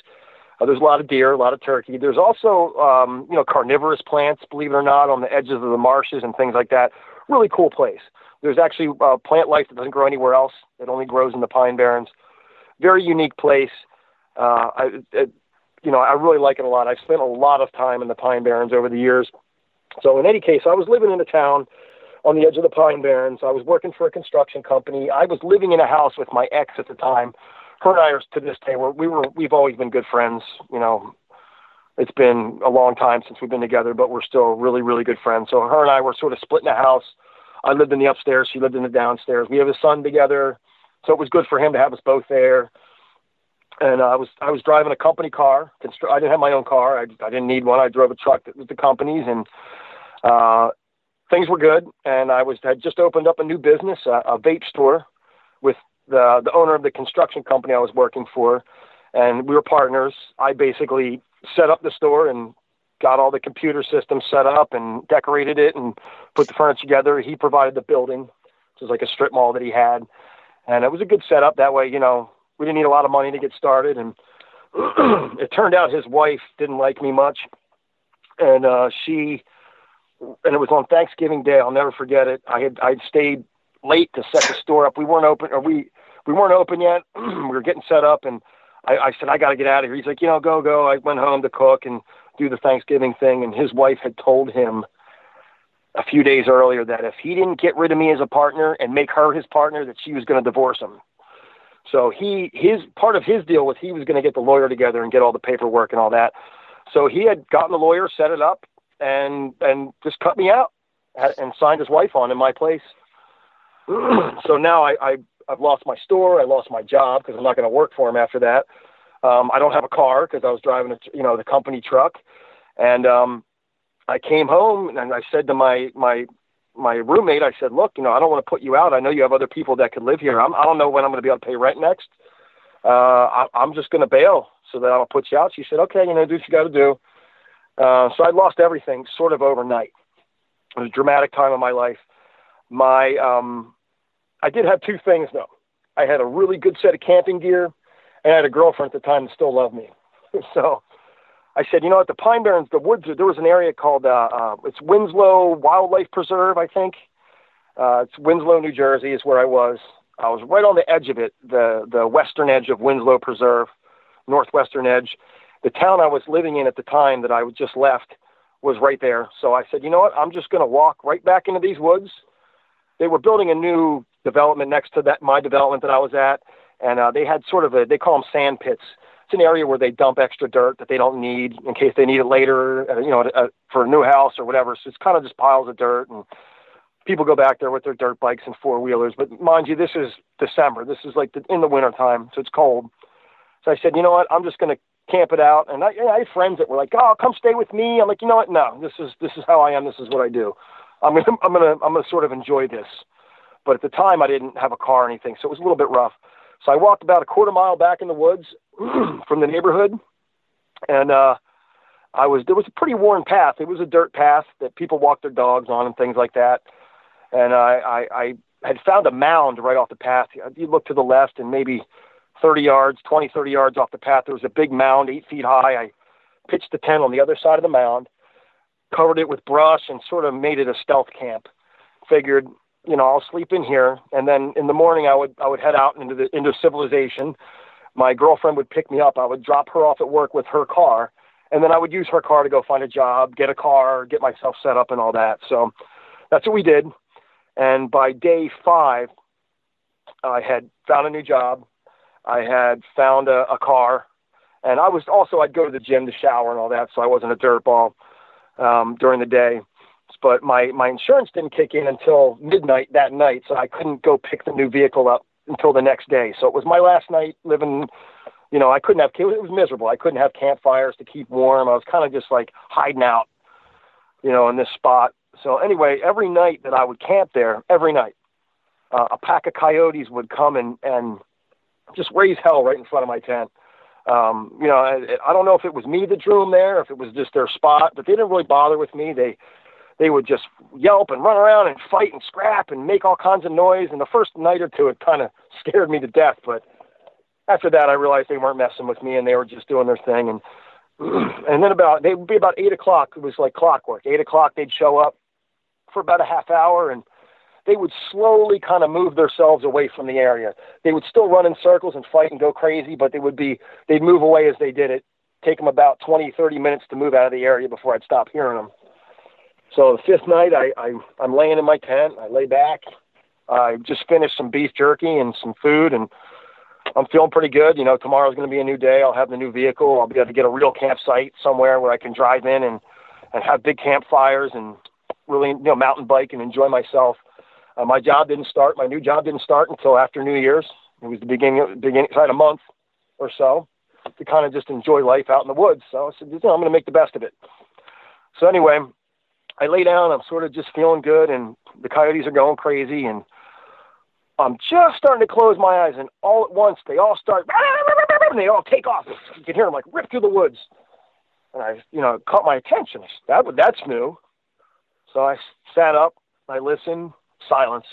C: Uh, there's a lot of deer, a lot of turkey. There's also, um, you know, carnivorous plants, believe it or not, on the edges of the marshes and things like that. Really cool place. There's actually uh, plant life that doesn't grow anywhere else. It only grows in the Pine Barrens. Very unique place uh, I, it, you know, I really like it a lot. I've spent a lot of time in the Pine Barrens over the years. So in any case, I was living in a town on the edge of the Pine Barrens. I was working for a construction company. I was living in a house with my ex at the time. Her and I are to this day, we're, we were, we've always been good friends. You know, it's been a long time since we've been together, but we're still really, really good friends. So her and I were sort of splitting a house. I lived in the upstairs. She lived in the downstairs. We have a son together. So it was good for him to have us both there and I was I was driving a company car. I didn't have my own car. I, I didn't need one. I drove a truck that was the company's, and uh, things were good. And I was had just opened up a new business, a, a vape store, with the the owner of the construction company I was working for, and we were partners. I basically set up the store and got all the computer systems set up and decorated it and put the furniture together. He provided the building, which was like a strip mall that he had, and it was a good setup. That way, you know, we didn't need a lot of money to get started, and it turned out his wife didn't like me much, and uh, she, and it was on Thanksgiving Day. I'll never forget it. I had I'd stayed late to set the store up. We weren't open, or we we weren't open yet. we were getting set up, and I, I said I got to get out of here. He's like, you know, go go. I went home to cook and do the Thanksgiving thing, and his wife had told him a few days earlier that if he didn't get rid of me as a partner and make her his partner, that she was going to divorce him. So he his part of his deal was he was going to get the lawyer together and get all the paperwork and all that. So he had gotten the lawyer, set it up, and and just cut me out and signed his wife on in my place. so now I, I I've lost my store. I lost my job because I'm not going to work for him after that. Um, I don't have a car because I was driving a, you know the company truck, and um, I came home and I said to my my my roommate, I said, look, you know, I don't want to put you out. I know you have other people that could live here. I'm, I don't know when I'm going to be able to pay rent next. Uh, I, I'm just going to bail so that I'll put you out. She said, okay, you know, do what you got to do. Uh, so I lost everything sort of overnight. It was a dramatic time of my life. My, um, I did have two things though. I had a really good set of camping gear and I had a girlfriend at the time that still loved me. so I said, you know, at the Pine Barrens, the woods, there was an area called, uh, uh, it's Winslow Wildlife Preserve, I think. Uh, it's Winslow, New Jersey is where I was. I was right on the edge of it, the, the western edge of Winslow Preserve, northwestern edge. The town I was living in at the time that I just left was right there. So I said, you know what? I'm just going to walk right back into these woods. They were building a new development next to that my development that I was at, and uh, they had sort of a they call them sand pits it's an area where they dump extra dirt that they don't need in case they need it later, uh, you know, uh, for a new house or whatever. So it's kind of just piles of dirt and people go back there with their dirt bikes and four wheelers. But mind you, this is December. This is like the, in the winter time, so it's cold. So I said, you know what? I'm just going to camp it out. And I, I had friends that were like, "Oh, come stay with me." I'm like, you know what? No, this is this is how I am. This is what I do. I'm gonna I'm gonna I'm gonna sort of enjoy this. But at the time, I didn't have a car or anything, so it was a little bit rough. So I walked about a quarter mile back in the woods from the neighborhood, and uh, I was there was a pretty worn path. It was a dirt path that people walked their dogs on and things like that. And I, I, I had found a mound right off the path. You look to the left and maybe 30 yards, 20, 30 yards off the path, there was a big mound, eight feet high. I pitched the tent on the other side of the mound, covered it with brush, and sort of made it a stealth camp. Figured you know, I'll sleep in here, and then in the morning I would I would head out into the into civilization. My girlfriend would pick me up. I would drop her off at work with her car, and then I would use her car to go find a job, get a car, get myself set up, and all that. So that's what we did. And by day five, I had found a new job. I had found a, a car, and I was also I'd go to the gym to shower and all that, so I wasn't a dirtball um, during the day but my my insurance didn't kick in until midnight that night, so I couldn't go pick the new vehicle up until the next day. So it was my last night living. You know, I couldn't have. It was miserable. I couldn't have campfires to keep warm. I was kind of just like hiding out, you know, in this spot. So anyway, every night that I would camp there, every night, uh, a pack of coyotes would come and and just raise hell right in front of my tent. Um, you know, I, I don't know if it was me that drew them there, if it was just their spot, but they didn't really bother with me. They they would just yelp and run around and fight and scrap and make all kinds of noise. And the first night or two, it kind of scared me to death. But after that, I realized they weren't messing with me and they were just doing their thing. And and then about they would be about eight o'clock. It was like clockwork. Eight o'clock, they'd show up for about a half hour and they would slowly kind of move themselves away from the area. They would still run in circles and fight and go crazy, but they would be they'd move away as they did it. Take them about 20, 30 minutes to move out of the area before I'd stop hearing them. So the fifth night, I, I I'm laying in my tent. I lay back. I just finished some beef jerky and some food, and I'm feeling pretty good. You know, tomorrow's going to be a new day. I'll have the new vehicle. I'll be able to get a real campsite somewhere where I can drive in and and have big campfires and really you know mountain bike and enjoy myself. Uh, my job didn't start. My new job didn't start until after New Year's. It was the beginning of, beginning inside a month or so to kind of just enjoy life out in the woods. So I said, you know, I'm going to make the best of it. So anyway, I lay down. I'm sort of just feeling good, and the coyotes are going crazy, and I'm just starting to close my eyes, and all at once they all start, and they all take off. You can hear them like rip through the woods, and I, you know, caught my attention. That that's new. So I sat up, I listened, silence.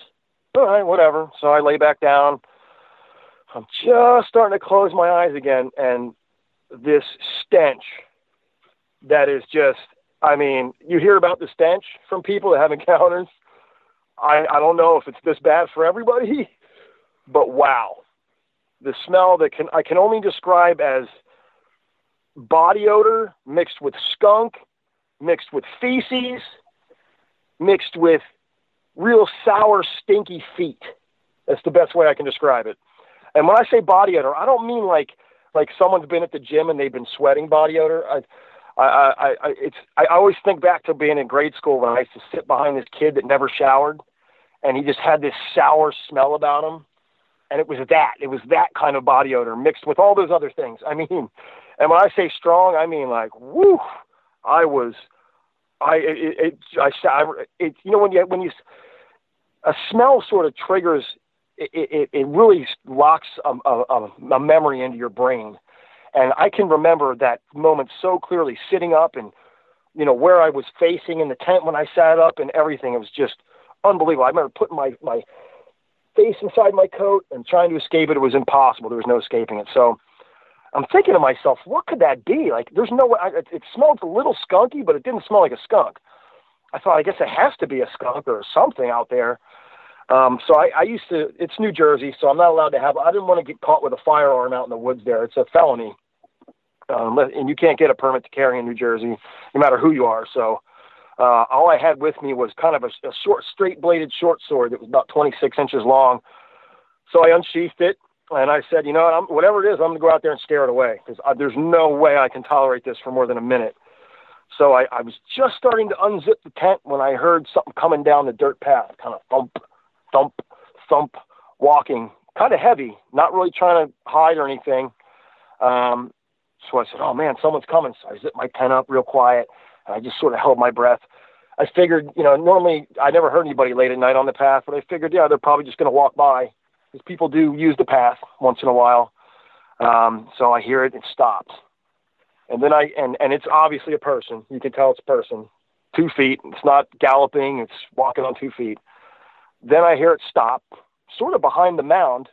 C: All right, whatever. So I lay back down. I'm just starting to close my eyes again, and this stench that is just I mean, you hear about the stench from people that have encounters. I, I don't know if it's this bad for everybody, but wow. The smell that can I can only describe as body odor mixed with skunk, mixed with feces, mixed with real sour, stinky feet. That's the best way I can describe it. And when I say body odor, I don't mean like like someone's been at the gym and they've been sweating body odor. I, I, I, I, it's, I always think back to being in grade school when I used to sit behind this kid that never showered, and he just had this sour smell about him, and it was that, it was that kind of body odor mixed with all those other things. I mean, and when I say strong, I mean like, woo, I was, I, it, it I, I, it, you know, when you, when you, a smell sort of triggers, it, it, it really locks a, a, a memory into your brain and I can remember that moment so clearly, sitting up and you know where I was facing in the tent when I sat up and everything. It was just unbelievable. I remember putting my my face inside my coat and trying to escape it. It was impossible. There was no escaping it. So I'm thinking to myself, what could that be? Like, there's no way. It, it smelled a little skunky, but it didn't smell like a skunk. I thought, I guess it has to be a skunk or something out there. Um, so I, I used to. It's New Jersey, so I'm not allowed to have. I didn't want to get caught with a firearm out in the woods. There, it's a felony um, and you can't get a permit to carry in New Jersey, no matter who you are. So uh, all I had with me was kind of a, a short, straight-bladed short sword that was about 26 inches long. So I unsheathed it, and I said, you know I'm, whatever it is, I'm going to go out there and scare it away because there's no way I can tolerate this for more than a minute. So I, I was just starting to unzip the tent when I heard something coming down the dirt path, kind of thump, thump, thump, walking, kind of heavy, not really trying to hide or anything. Um, so I said, "Oh man, someone's coming." So I zipped my tent up real quiet, and I just sort of held my breath. I figured, you know, normally I never heard anybody late at night on the path, but I figured, yeah, they're probably just going to walk by, because people do use the path once in a while. Um, so I hear it, it stops, and then I and and it's obviously a person. You can tell it's a person, two feet. It's not galloping; it's walking on two feet. Then I hear it stop, sort of behind the mound,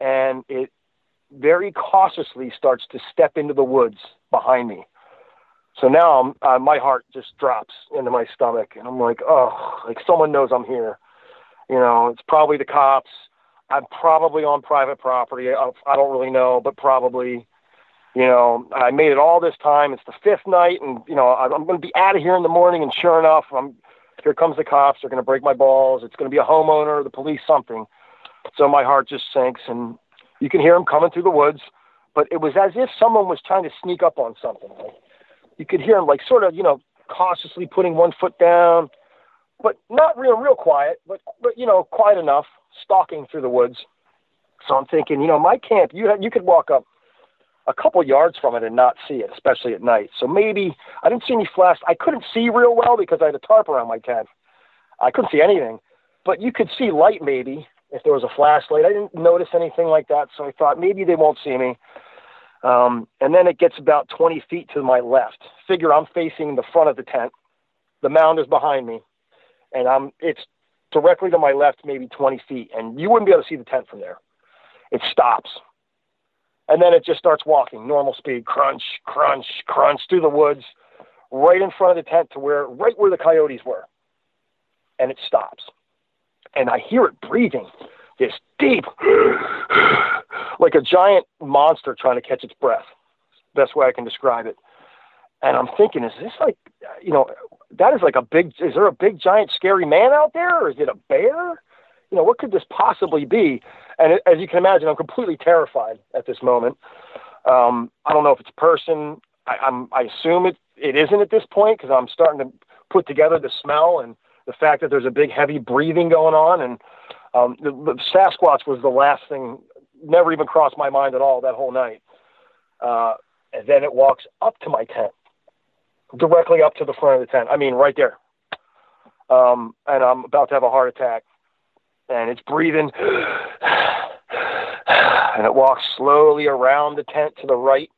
C: and it very cautiously starts to step into the woods behind me. So now uh, my heart just drops into my stomach, and I'm like, oh, like someone knows I'm here. You know, it's probably the cops. I'm probably on private property. I, don't really know, but probably. You know, I made it all this time. It's the fifth night, and you know, I'm going to be out of here in the morning. And sure enough, I'm here comes the cops. They're going to break my balls. It's going to be a homeowner, the police, something. So my heart just sinks, and you can hear them coming through the woods, but it was as if someone was trying to sneak up on something. Like you could hear them like sort of, you know, cautiously putting one foot down, but not real, real quiet, but, but, you know, quiet enough, stalking through the woods. So I'm thinking, you know, my camp, you you could walk up a couple yards from it and not see it, especially at night. So maybe I didn't see any flash. I couldn't see real well because I had a tarp around my tent. I couldn't see anything, but you could see light maybe if there was a flashlight. I didn't notice anything like that, so I thought maybe they won't see me. Um, and then it gets about 20 feet to my left. Figure I'm facing the front of the tent. The mound is behind me, and I'm it's directly to my left, maybe 20 feet, and you wouldn't be able to see the tent from there. It stops, and then it just starts walking normal speed, crunch, crunch, crunch through the woods, right in front of the tent to where right where the coyotes were, and it stops and I hear it breathing this deep, like a giant monster trying to catch its breath. Best way I can describe it. And I'm thinking, is this like, you know, that is like a big, is there a big, giant, scary man out there? Or is it a bear? You know, what could this possibly be? And as you can imagine, I'm completely terrified at this moment. Um, I don't know if it's a person. I, I'm, I assume it, it isn't at this point because I'm starting to put together the smell and the fact that there's a big heavy breathing going on and um, the, the Sasquatch was the last thing never even crossed my mind at all that whole night. Uh, and then it walks up to my tent, directly up to the front of the tent. I mean, right there. Um, and I'm about to have a heart attack. And it's breathing. and it walks slowly around the tent to the right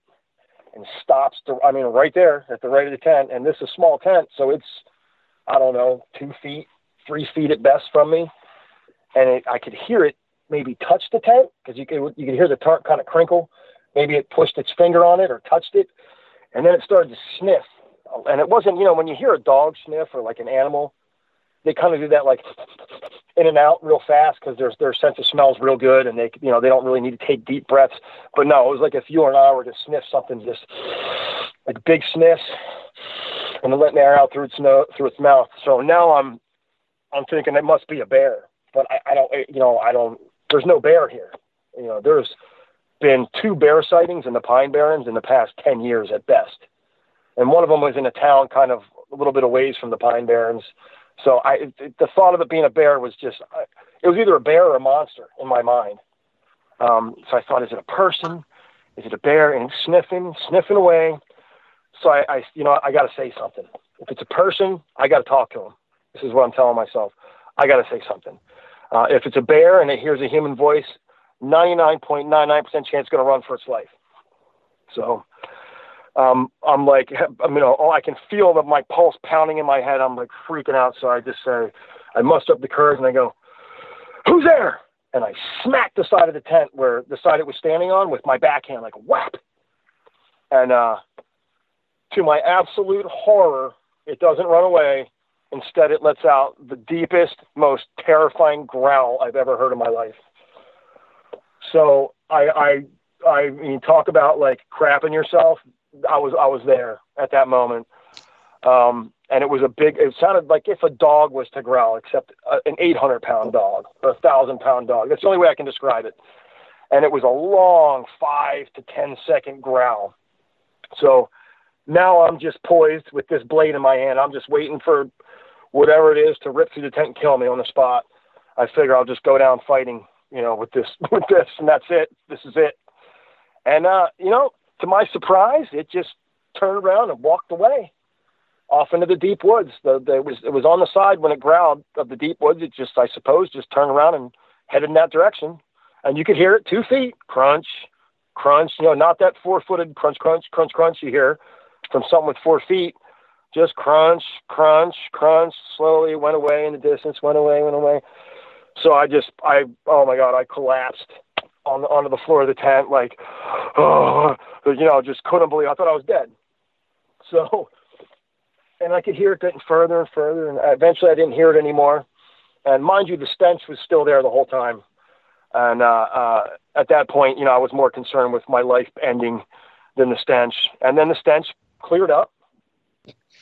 C: and stops. To, I mean, right there at the right of the tent. And this is a small tent, so it's I don't know, two feet, three feet at best from me, and it, I could hear it maybe touch the tent because you could you could hear the tarp kind of crinkle. Maybe it pushed its finger on it or touched it, and then it started to sniff. And it wasn't, you know, when you hear a dog sniff or like an animal, they kind of do that like in and out real fast because their their sense of smell is real good and they you know they don't really need to take deep breaths. But no, it was like if you or I were to sniff something, just like big sniffs, and then letting air out through its nose, through its mouth. So now I'm, I'm thinking it must be a bear, but I, I don't, you know, I don't. There's no bear here. You know, there's been two bear sightings in the Pine Barrens in the past ten years at best. And one of them was in a town kind of a little bit away from the Pine Barrens. So I, it, the thought of it being a bear was just, it was either a bear or a monster in my mind. Um, so I thought, is it a person? Is it a bear? And sniffing, sniffing away. So I, I you know, I got to say something. If it's a person, I got to talk to him. This is what I'm telling myself. I got to say something. Uh, if it's a bear and it hears a human voice, 99.99% chance it's going to run for its life. So um, I'm like, I mean, oh, I can feel that my pulse pounding in my head. I'm like freaking out. So I just say, I muster up the courage and I go, who's there? And I smack the side of the tent where the side it was standing on with my backhand, like whap. And uh, to my absolute horror, it doesn't run away. Instead, it lets out the deepest, most terrifying growl I've ever heard in my life. So I, I, I mean, talk about like crapping yourself. I was, I was there at that moment. Um, and it was a big, it sounded like if a dog was to growl, except uh, an 800 pound dog or a thousand pound dog. That's the only way I can describe it. And it was a long five to ten second growl. So now I'm just poised with this blade in my hand. I'm just waiting for whatever it is to rip through the tent and kill me on the spot. I figure I'll just go down fighting, you know, with this, with this, and that's it. This is it. And, uh, you know, to my surprise, it just turned around and walked away off into the deep woods. The, the, it was it was on the side when it growled of the deep woods. It just, I suppose, just turned around and headed in that direction. And you could hear it two feet crunch, crunch. You know, not that four-footed crunch, crunch, crunch, crunch you hear from something with four feet. Just crunch, crunch, crunch. Slowly went away in the distance. Went away, went away. So I just, I, oh my God, I collapsed on the, onto the floor of the tent, like, oh, you know, just couldn't believe. I thought I was dead. So and I could hear it getting further and further, and eventually I didn't hear it anymore. And mind you, the stench was still there the whole time. And uh, uh, at that point, you know, I was more concerned with my life ending than the stench. And then the stench cleared up.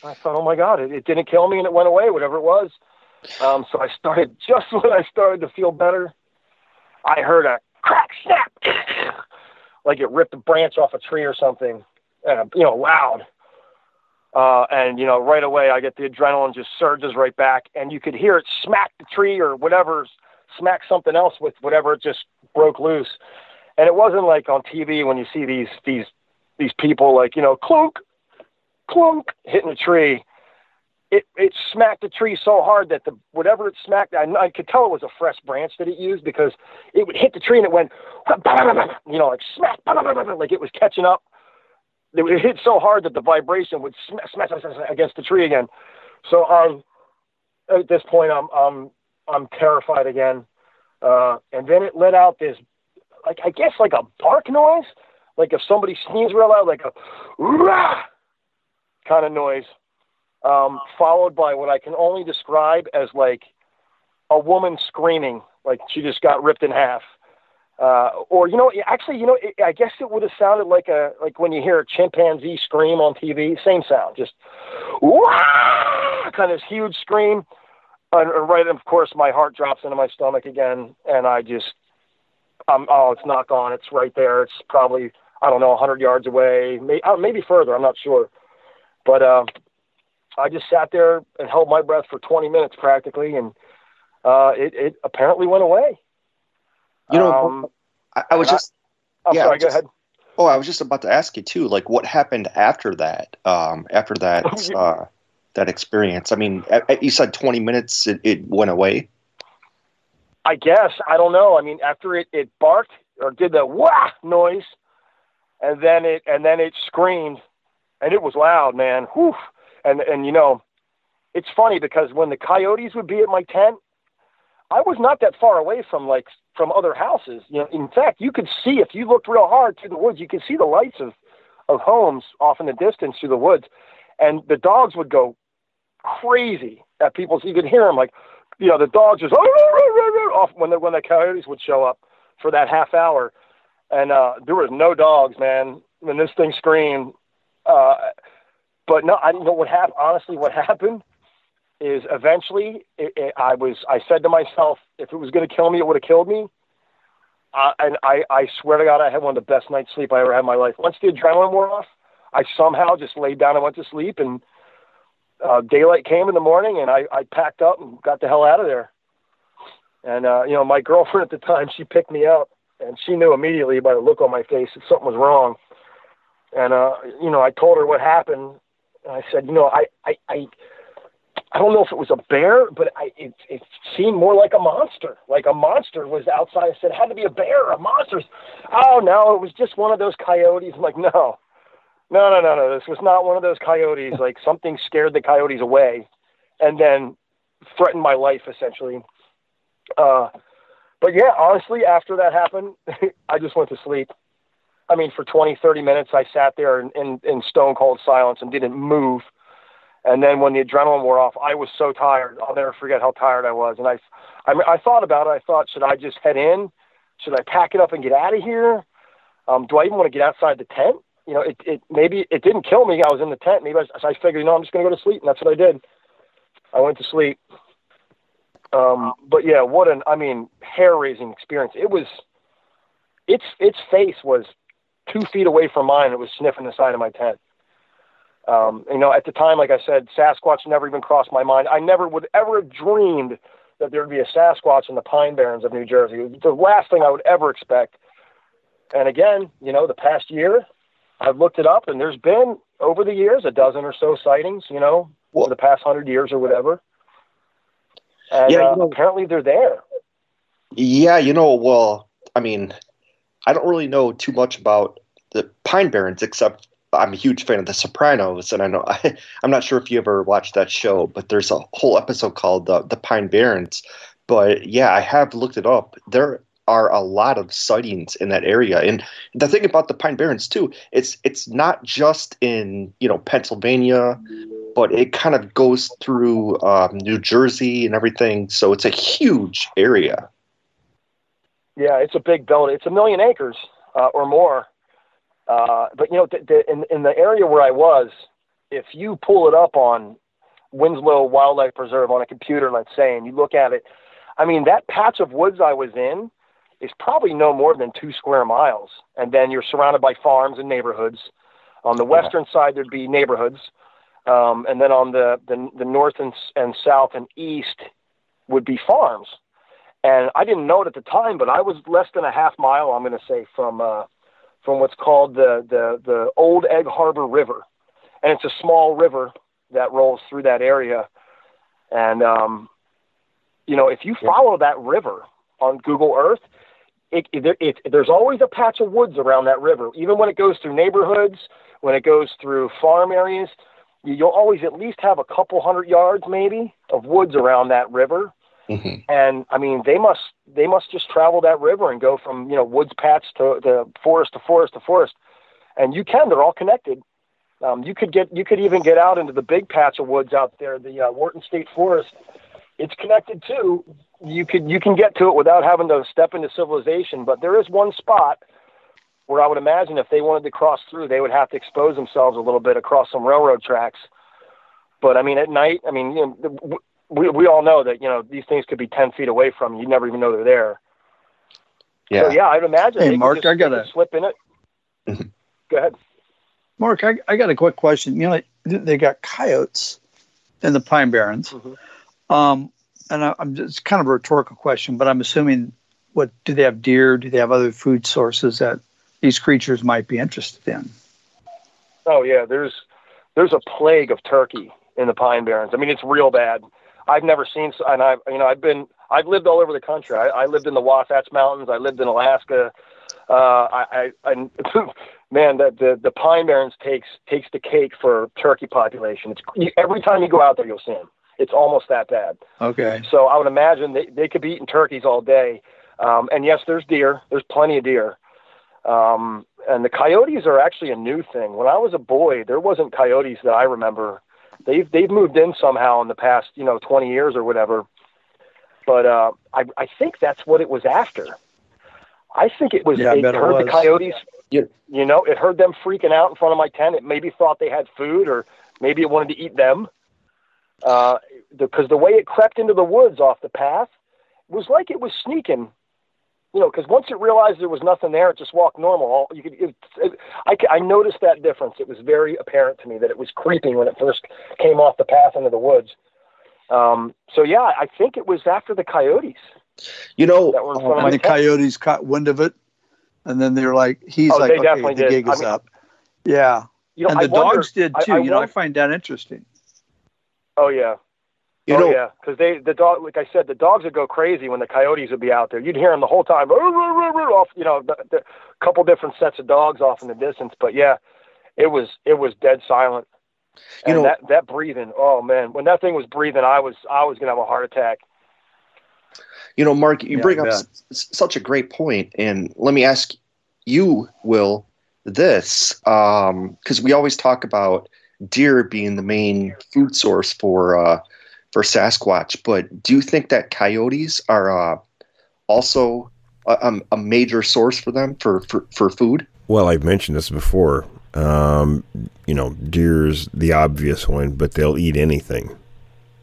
C: I thought, oh my God, it, it didn't kill me and it went away, whatever it was. Um, so I started, just when I started to feel better, I heard a crack, snap, like it ripped a branch off a tree or something, and, you know, loud. Uh, and you know, right away I get the adrenaline just surges right back, and you could hear it smack the tree or whatever, smack something else with whatever it just broke loose. And it wasn't like on TV when you see these these these people like you know clunk, clunk hitting a tree. It it smacked the tree so hard that the whatever it smacked, I, I could tell it was a fresh branch that it used because it would hit the tree and it went, you know, like smack, like it was catching up it hit so hard that the vibration would smash, smash, smash against the tree again. So um, at this point, I'm I'm I'm terrified again. Uh, and then it let out this, like I guess like a bark noise, like if somebody sneezed real loud, like a rah kind of noise, um, followed by what I can only describe as like a woman screaming, like she just got ripped in half. Uh, or you know, actually, you know, it, I guess it would have sounded like a like when you hear a chimpanzee scream on TV. Same sound, just kind of huge scream. And, and right, of course, my heart drops into my stomach again, and I just, um, oh, it's not gone. It's right there. It's probably I don't know, 100 yards away, uh, maybe further. I'm not sure, but uh, I just sat there and held my breath for 20 minutes practically, and uh, it, it apparently went away.
D: You know, um, I, I, was just.
C: I,
D: yeah,
C: sorry.
D: Just,
C: go ahead.
D: Oh, I was just about to ask you too. Like, what happened after that? Um, after that, uh, that experience. I mean, you said 20 minutes. It, it went away.
C: I guess I don't know. I mean, after it, it barked or did the wah noise, and then it and then it screamed, and it was loud, man. Whew. And and you know, it's funny because when the coyotes would be at my tent, I was not that far away from like from other houses. You know, in fact, you could see if you looked real hard through the woods, you could see the lights of of homes off in the distance through the woods, and the dogs would go crazy at people. So you could hear them like, you know, the dogs just oh off when the when the coyotes would show up for that half hour, and uh, there was no dogs, man. When this thing screamed, uh, but no, I didn't know what happened. Honestly, what happened is eventually it, it, I was I said to myself, if it was going to kill me, it would have killed me. Uh, and I, I swear to God, I had one of the best night's sleep I ever had in my life. Once the adrenaline wore off, I somehow just laid down and went to sleep, and uh, daylight came in the morning, and I, I packed up and got the hell out of there. And uh, you know, my girlfriend at the time, she picked me up, and she knew immediately by the look on my face that something was wrong. And uh, you know, I told her what happened. And I said, you know, I, I, I, I don't know if it was a bear, but I, it, it seemed more like a monster. Like a monster was outside. I said, it had to be a bear, a monster. Oh no, it was just one of those coyotes. I'm like, no, no, no, no, no. This was not one of those coyotes. Like something scared the coyotes away, and then threatened my life essentially. Uh, but yeah, honestly, after that happened, I just went to sleep. I mean, for 20, 30 minutes, I sat there in, in, in stone cold silence and didn't move. And then when the adrenaline wore off, I was so tired. I'll never forget how tired I was. And I, I, I thought about it. I thought, should I just head in? Should I pack it up and get out of here? Um, do I even want to get outside the tent? You know, it, it maybe it didn't kill me. I was in the tent. Maybe I, I figured, you know, I'm just going to go to sleep, and that's what I did. I went to sleep. Um, but yeah, what an I mean, hair raising experience. It was. Its its face was two feet away from mine. It was sniffing the side of my tent. Um, you know, at the time, like I said, Sasquatch never even crossed my mind. I never would ever have dreamed that there would be a Sasquatch in the Pine Barrens of New Jersey. It was the last thing I would ever expect. And again, you know, the past year, I've looked it up, and there's been over the years a dozen or so sightings. You know, well, for the past hundred years or whatever. And yeah, uh, you know, apparently they're there.
D: Yeah, you know, well, I mean, I don't really know too much about the Pine Barrens except I'm a huge fan of The Sopranos, and I know I, am not sure if you ever watched that show, but there's a whole episode called uh, the Pine Barrens. But yeah, I have looked it up. There are a lot of sightings in that area, and the thing about the Pine Barrens too, it's it's not just in you know Pennsylvania, but it kind of goes through um, New Jersey and everything. So it's a huge area.
C: Yeah, it's a big belt. It's a million acres uh, or more. Uh, but you know, th- th- in in the area where I was, if you pull it up on Winslow Wildlife Preserve on a computer, let's say, and you look at it, I mean, that patch of woods I was in is probably no more than two square miles, and then you're surrounded by farms and neighborhoods. On the western side, there'd be neighborhoods. Um, and then on the, the, the north and, and south and east would be farms. And I didn't know it at the time, but I was less than a half mile, I'm going to say, from, uh, from what's called the, the, the Old Egg Harbor River. And it's a small river that rolls through that area. And, um, you know, if you follow that river on Google Earth, it, it, it, there's always a patch of woods around that river, even when it goes through neighborhoods, when it goes through farm areas you'll always at least have a couple hundred yards maybe of woods around that river. Mm-hmm. And I mean, they must they must just travel that river and go from you know woods patch to the forest to forest to forest, and you can. They're all connected. Um, you could get you could even get out into the big patch of woods out there, the uh, Wharton State Forest. It's connected too. You could you can get to it without having to step into civilization. But there is one spot where I would imagine if they wanted to cross through, they would have to expose themselves a little bit across some railroad tracks. But I mean, at night, I mean, you know, we we all know that you know these things could be ten feet away from you. You never even know they're there. Yeah. So yeah, I'd imagine.
B: Hey, Mark, I got to
C: slip in it.
B: Mm-hmm.
C: Go ahead.
B: Mark, I, I got a quick question. You know, they got coyotes in the Pine Barrens. Mm-hmm. Um, and I, am just kind of a rhetorical question, but I'm assuming what do they have deer? Do they have other food sources that these creatures might be interested in.
C: Oh yeah, there's there's a plague of turkey in the Pine Barrens. I mean, it's real bad. I've never seen, and I've you know I've been I've lived all over the country. I, I lived in the Wasatch Mountains. I lived in Alaska. Uh, I, I, I man, the, the the Pine Barrens takes takes the cake for turkey population. It's every time you go out there, you'll see them. It's almost that bad.
B: Okay.
C: So I would imagine they they could be eating turkeys all day. Um, and yes, there's deer. There's plenty of deer. Um, and the coyotes are actually a new thing. When I was a boy, there wasn't coyotes that I remember. They've they've moved in somehow in the past, you know, 20 years or whatever. But uh, I I think that's what it was after. I think it was.
B: Yeah,
C: it
B: heard
C: it the coyotes. You, you know, it heard them freaking out in front of my tent. It maybe thought they had food, or maybe it wanted to eat them. Uh, because the way it crept into the woods off the path was like it was sneaking you know, because once it realized there was nothing there, it just walked normal. You could, it, it, I, I noticed that difference. It was very apparent to me that it was creeping when it first came off the path into the woods. Um, so yeah, I think it was after the coyotes.
D: You know,
C: that were in front of
B: and
C: my
B: the
C: tent.
B: coyotes caught wind of it, and then they're like, "He's
C: Oh,
B: like, okay, the
C: did.
B: gig
C: I
B: is
C: mean-
B: up." Yeah,
C: You know,
B: and
C: I
B: the
C: wonder-
B: dogs did too.
C: I
B: you know, I find that interesting.
C: Oh yeah.
D: You
C: oh
D: know,
C: yeah, because they the dog, like I said, the dogs would go crazy when the coyotes would be out there. You'd hear them the whole time, off, you know, the, the, couple different sets of dogs off in the distance. But yeah, it was it was dead silent.
D: You
C: And
D: know-
C: that that breathing, oh man, when that thing was breathing, I was I was gonna have a heart attack.
D: You know, Mark, you
B: Yeah,
D: bring up s- s- such a great point, and let me ask you, Will, this because we always talk about deer being the main food source for uh, for Sasquatch, but do you think that coyotes are uh, also a, a major source for them for, for, for food?
A: Well, I've mentioned this before. Um, you know, deer's the obvious one, but they'll eat anything.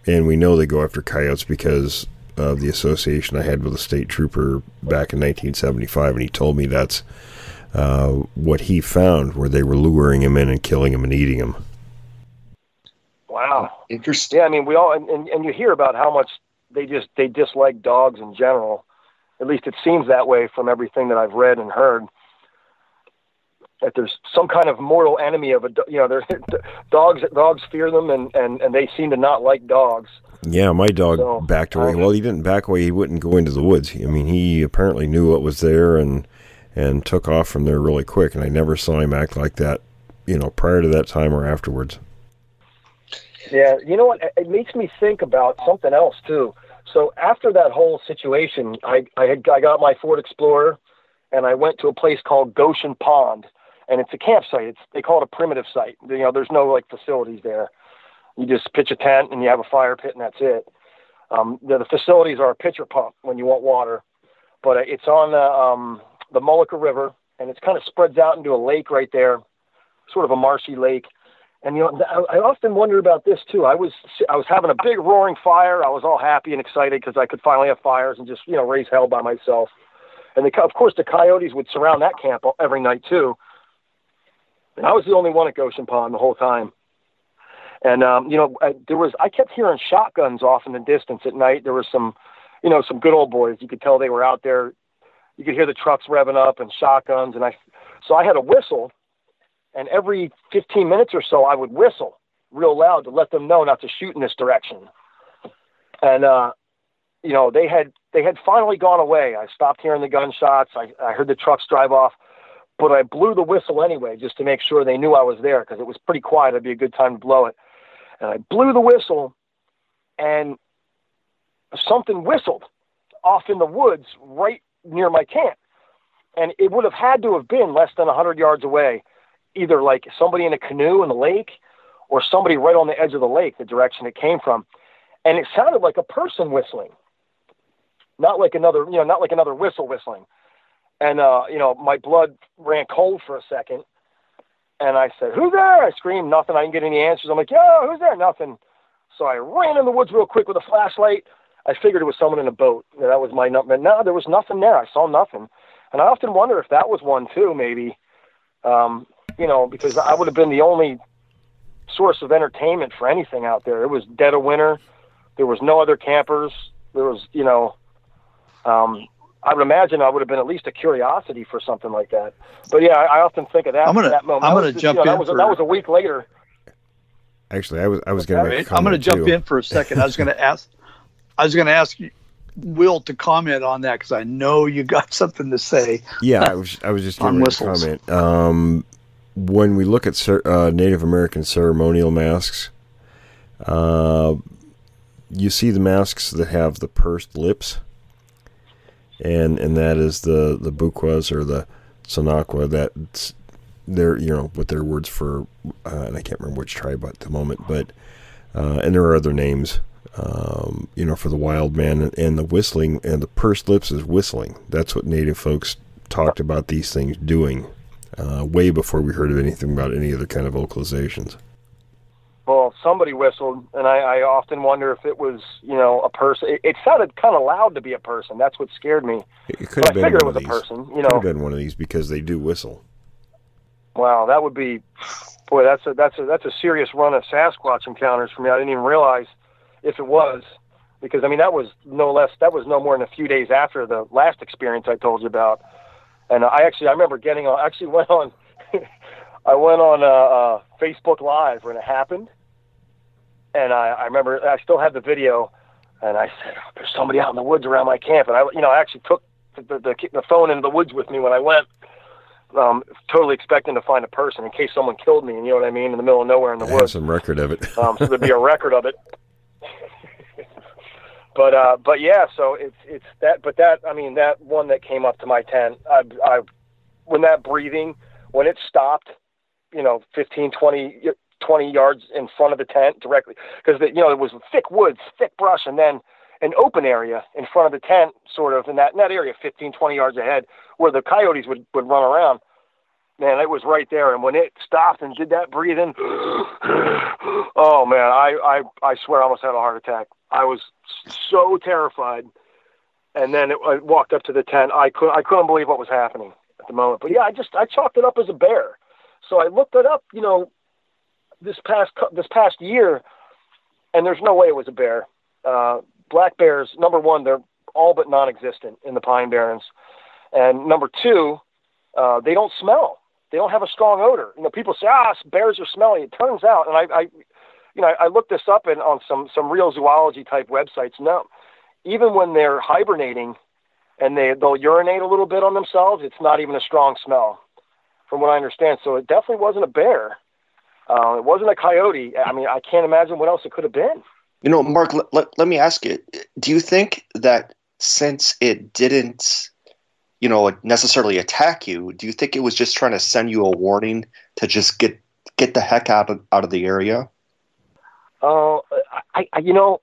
A: And we know they go after coyotes because of the association I had with a state trooper back in 1975, and he told me that's uh, what he found, where they were luring him in and killing him and eating him.
C: Wow.
D: Interesting.
C: Yeah, I mean, we all and, and, and you hear about how much they just they dislike dogs in general. At least it seems that way from everything that I've read and heard. That there's some kind of mortal enemy of a you know, there's dogs dogs fear them and and and they seem to not like dogs.
A: Yeah, my dog
C: So,
A: backed away.
C: um,
A: well, he didn't back away. He wouldn't go into the woods. I mean, he apparently knew what was there and and took off from there really quick. And I never saw him act like that, you know, prior to that time or afterwards.
C: Yeah, you know what? It- makes me think about something else too. So after that whole situation, I I had I got my Ford Explorer, and I went to a place called Goshen Pond, and it's a campsite. It's they call it a primitive site. You know, there's no like facilities there. You just pitch a tent and you have a fire pit, and that's it. Um, the, the facilities are a pitcher pump when you want water, but it's on the um, the Mullica River, and it's kind of spreads out into a lake right there, sort of a marshy lake. And you know, I, often wonder about this too. I was I was having a big roaring fire. I was all happy and excited because I could finally have fires and just you know raise hell by myself. And the, of course, the coyotes would surround that camp every night too. And I was the only one at Goshen Pond the whole time. And um, you know, I, there was I kept hearing shotguns off in the distance at night. There was some, you know, some good old boys. You could tell they were out there. You could hear the trucks revving up and shotguns. And I, so I had a whistle and every 15 minutes or so I would whistle real loud to let them know not to shoot in this direction. And uh, you know, they had they had finally gone away. I stopped hearing the gunshots. I, I heard the trucks drive off, but I blew the whistle anyway just to make sure they knew I was there because it was pretty quiet. It'd be a good time to blow it. And I blew the whistle, and something whistled off in the woods right near my camp. And it would have had to have been less than 100 yards away either like somebody in a canoe in the lake or somebody right on the edge of the lake, the direction it came from. And it sounded like a person whistling, not like another, you know, not like another whistle whistling. And, uh, you know, my blood ran cold for a second. And I said, Who's there? I screamed, nothing. I didn't get any answers. I'm like, Yo, who's there? Nothing. So I ran in the woods real quick with a flashlight. I figured it was someone in a boat. That was my number. No, there was nothing there. I saw nothing. And I often wonder if that was one too, maybe. Um, you know, because I would have been the only source of entertainment for anything out there. It was dead of winter. There was no other campers. There was, you know, um, I would imagine I would have been at least a curiosity for something like that. But yeah, I, I often think of that.
B: I'm gonna-
C: that moment.
B: I'm gonna
C: just,
B: jump
C: you know,
B: in
C: that was,
B: for-
C: that was a week later.
A: Actually, I was I was going to make a
B: I'm going to jump
A: too.
B: in for a second. I was going to ask, I was going to ask you, Will to comment on that because I know you got something to say.
A: Yeah, I was I was just
B: On
A: going to
B: whistles.
A: comment. Um, when we look at uh, Native American ceremonial masks, uh, you see the masks that have the pursed lips, and and that is the the Bukwas or the Sonakwa. That's their you know what their words for, uh, and I can't remember which tribe at the moment, but uh, and there are other names. Um, you know, for the wild man and, and the whistling and the pursed lips is whistling. That's what native folks talked about these things doing uh, way before we heard of anything about any other kind of vocalizations.
C: well, somebody whistled, and I, I often wonder if it was, you know, a person. It, it sounded kind of loud to be a person. That's what scared me.
A: It could
C: But
A: have
C: I
A: been
C: figured it
A: one
C: was
A: of
C: a
A: these.
C: person. You
A: Could
C: know,
A: have been one of these because they do whistle.
C: wow, that would be, boy, that's a that's a that's a serious run of Sasquatch encounters for me. I didn't even realize if it was, because I mean that was no less that was no more than a few days after the last experience I told you about. And I actually I remember getting on. Actually went on. I went on uh, uh, Facebook Live when it happened, and I, I remember I still have the video, and I said, oh, "There's somebody out in the woods around my camp," and I, you know, I actually took the the, the phone into the woods with me when I went, um, totally expecting to find a person in case someone killed me. And you know what I mean? In the middle of nowhere in the
A: I have
C: woods,
A: some record of it.
C: um, so there'd be a record of it. but uh, but yeah, so it's it's that. But that I mean that one that came up to my tent, I, I when that breathing when it stopped, you know, 15, 20, 20 yards in front of the tent directly, because you know it was thick woods, thick brush, and then an open area in front of the tent, sort of in that in that area, 15, 20 yards ahead, where the coyotes would would run around. Man, it was right there, and when it stopped and did that breathing, oh man, I I I swear I almost had a heart attack. I was so terrified. And then it, I walked up to the tent. I could I couldn't believe what was happening at the moment. But yeah, I just I chalked it up as a bear. So I looked it up, you know, this past this past year, and there's no way it was a bear. Uh, black bears, number one, they're all but non-existent in the Pine Barrens, and number two, uh, they don't smell. They don't have a strong odor. You know, people say, ah, bears are smelly. It turns out, and I, I you know, I, looked this up in, on some some real zoology type websites. No, even when they're hibernating and they they'll urinate a little bit on themselves, it's not even a strong smell, from what I understand. So it definitely wasn't a bear. Uh, it wasn't a coyote. I mean, I can't imagine what else it could have been.
D: You know, Mark, let, let me ask you do you think that since it didn't, you know, necessarily attack you, do you think it was just trying to send you a warning to just get get the heck out of out of the area?
C: Uh, I, I, you know,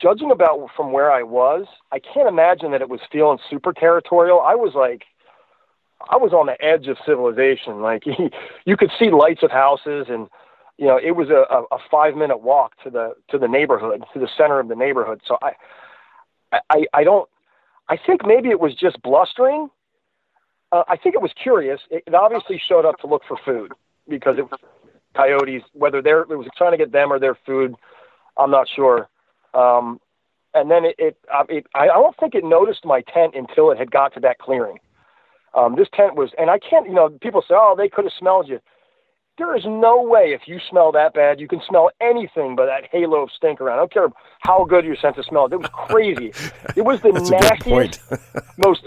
C: judging about from where I was, I can't imagine that it was feeling super territorial. I was like, I was on the edge of civilization. Like you could see lights of houses, and you know, it was a, a, a five minute walk to the to the neighborhood, to the center of the neighborhood. So I, I, I don't. I think maybe it was just blustering. Uh, I think it was curious. It, it obviously showed up to look for food because it was coyotes. Whether they're it was trying to get them or their food, I'm not sure. Um, and then it, it, uh, it, I don't think it noticed my tent until it had got to that clearing. Um, this tent was, and I can't, you know, people say, oh, they could have smelled you. There is no way if you smell that bad, you can smell anything but that halo of stink around. I don't care how good your sense of smell. It was crazy. It was the nastiest, most.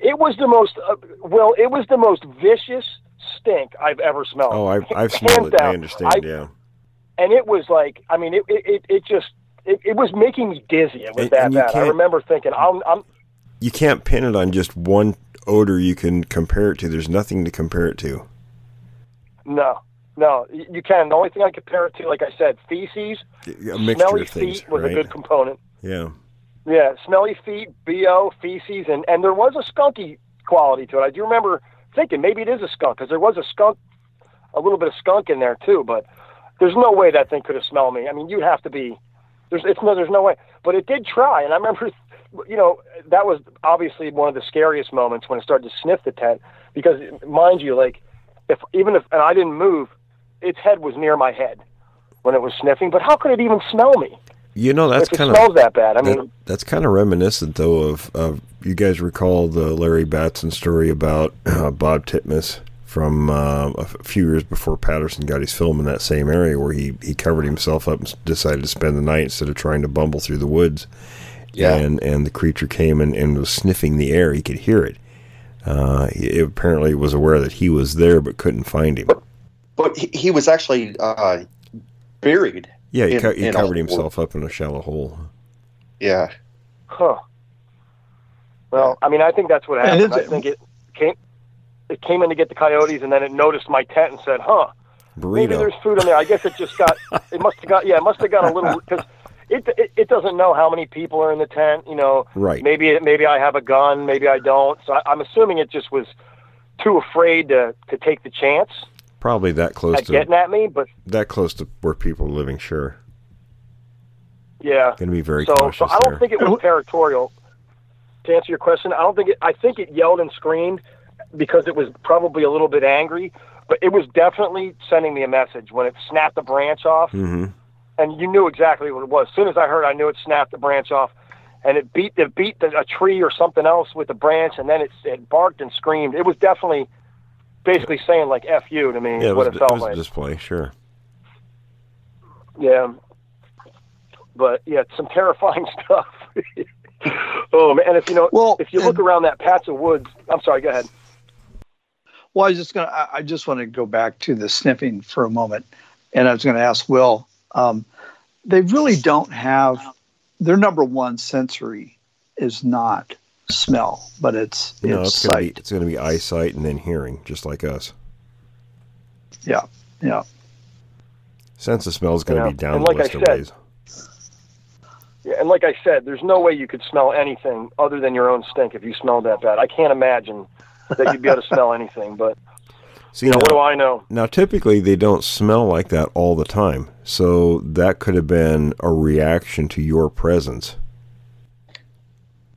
C: It was the most. Uh, well, it was the most vicious stink I've ever smelled.
A: oh, I've, I've smelled it. I understand.
C: I-
A: yeah.
C: and it was like I mean it it, it, it just it, it was making me dizzy. It was
A: And-
C: that
A: and
C: bad. I remember thinking I'm I'm
A: You can't pin it on just one odor you can compare it to. There's nothing to compare it to.
C: No no you can. The only thing I compare it to, like I said, feces,
A: A mixture
C: smelly
A: of things,
C: feet was
A: right?
C: a good component.
A: Yeah.
C: Yeah, smelly feet, bo, feces, and and there was a skunky quality to it. I do remember thinking maybe it is a skunk because there was a skunk, a little bit of skunk in there too. But there's no way that thing could have smelled me. I mean, you'd have to be. There's it's no there's no way. But it did try, and I remember, you know, that was obviously one of the scariest moments when it started to sniff the tent because, mind you, like if even if and I didn't move, its head was near my head when it was sniffing. But how could it even smell me
A: You know, that's kind of
C: smells that bad? I mean.
A: that's kind of reminiscent, though, of, of you guys recall the Larry Batson story about uh, Bob Titmus from uh, a few years before Patterson got his film in that same area, where he, he covered himself up and decided to spend the night instead of trying to bumble through the woods.
D: Yeah.
A: And and the creature came and, and was sniffing the air. He could hear it. Uh, he apparently was aware that he was there, but couldn't find him.
D: But he, he was actually uh, buried.
A: Yeah, he,
D: in-
A: co- he
D: in a
A: covered
D: hole.
A: himself up in a shallow hole.
D: Yeah.
C: Huh. Well, I mean, I think that's what happened. I think it came it came in to get the coyotes, and then it noticed my tent and said, "Huh, maybe there's food in there." I guess it just got it must have got yeah, it must have got a little because it, it it doesn't know how many people are in the tent. You know,
A: Right.
C: maybe it, maybe I have a gun, maybe I don't. So I, I'm assuming it just was too afraid to to take the chance.
A: Probably that close
C: at
A: to
C: getting at me, but
A: that close to where people are living. Sure,
C: yeah.
A: going to be very
C: so,
A: cautious
C: so I don't
A: there.
C: think it was territorial. To answer your question, I don't think it. I think it yelled and screamed because it was probably a little bit angry, but it was definitely sending me a message when it snapped the branch off,
A: hmm
C: and you knew exactly what it was. As soon as I heard, I knew it snapped the branch off, and it beat it beat the, a tree or something else with the branch, and then it it barked and screamed. It was definitely basically saying like "f you" to me.
A: Yeah,
C: is
A: it
C: what
A: was,
C: it
A: it was
C: like.
A: a display. Sure.
C: Yeah. But yeah, it's some terrifying stuff. oh man, and if you know,
B: Well,
C: if you look
B: and-
C: around that patch of woods, I'm sorry, go ahead.
B: Well, I was just gonna. I- I just want to go back to the sniffing for a moment, and I was going to ask Will. Um, they really don't have their number one sensory is not smell, but it's
A: No,
B: it's
A: it's going to be
B: sight.
A: it's going to be eyesight and then hearing, just like us.
B: Yeah, yeah.
A: Sense of smell is going to
C: Yeah,
A: be down
C: and
A: the
C: like I
A: list of
C: said-
A: ways.
C: Yeah, and like I said, there's no way you could smell anything other than your own stink if you smelled that bad. I can't imagine that you'd be able to smell anything. But
A: See, now,
C: what do I know?
A: now typically they don't smell like that all the time, so that could have been a reaction to your presence.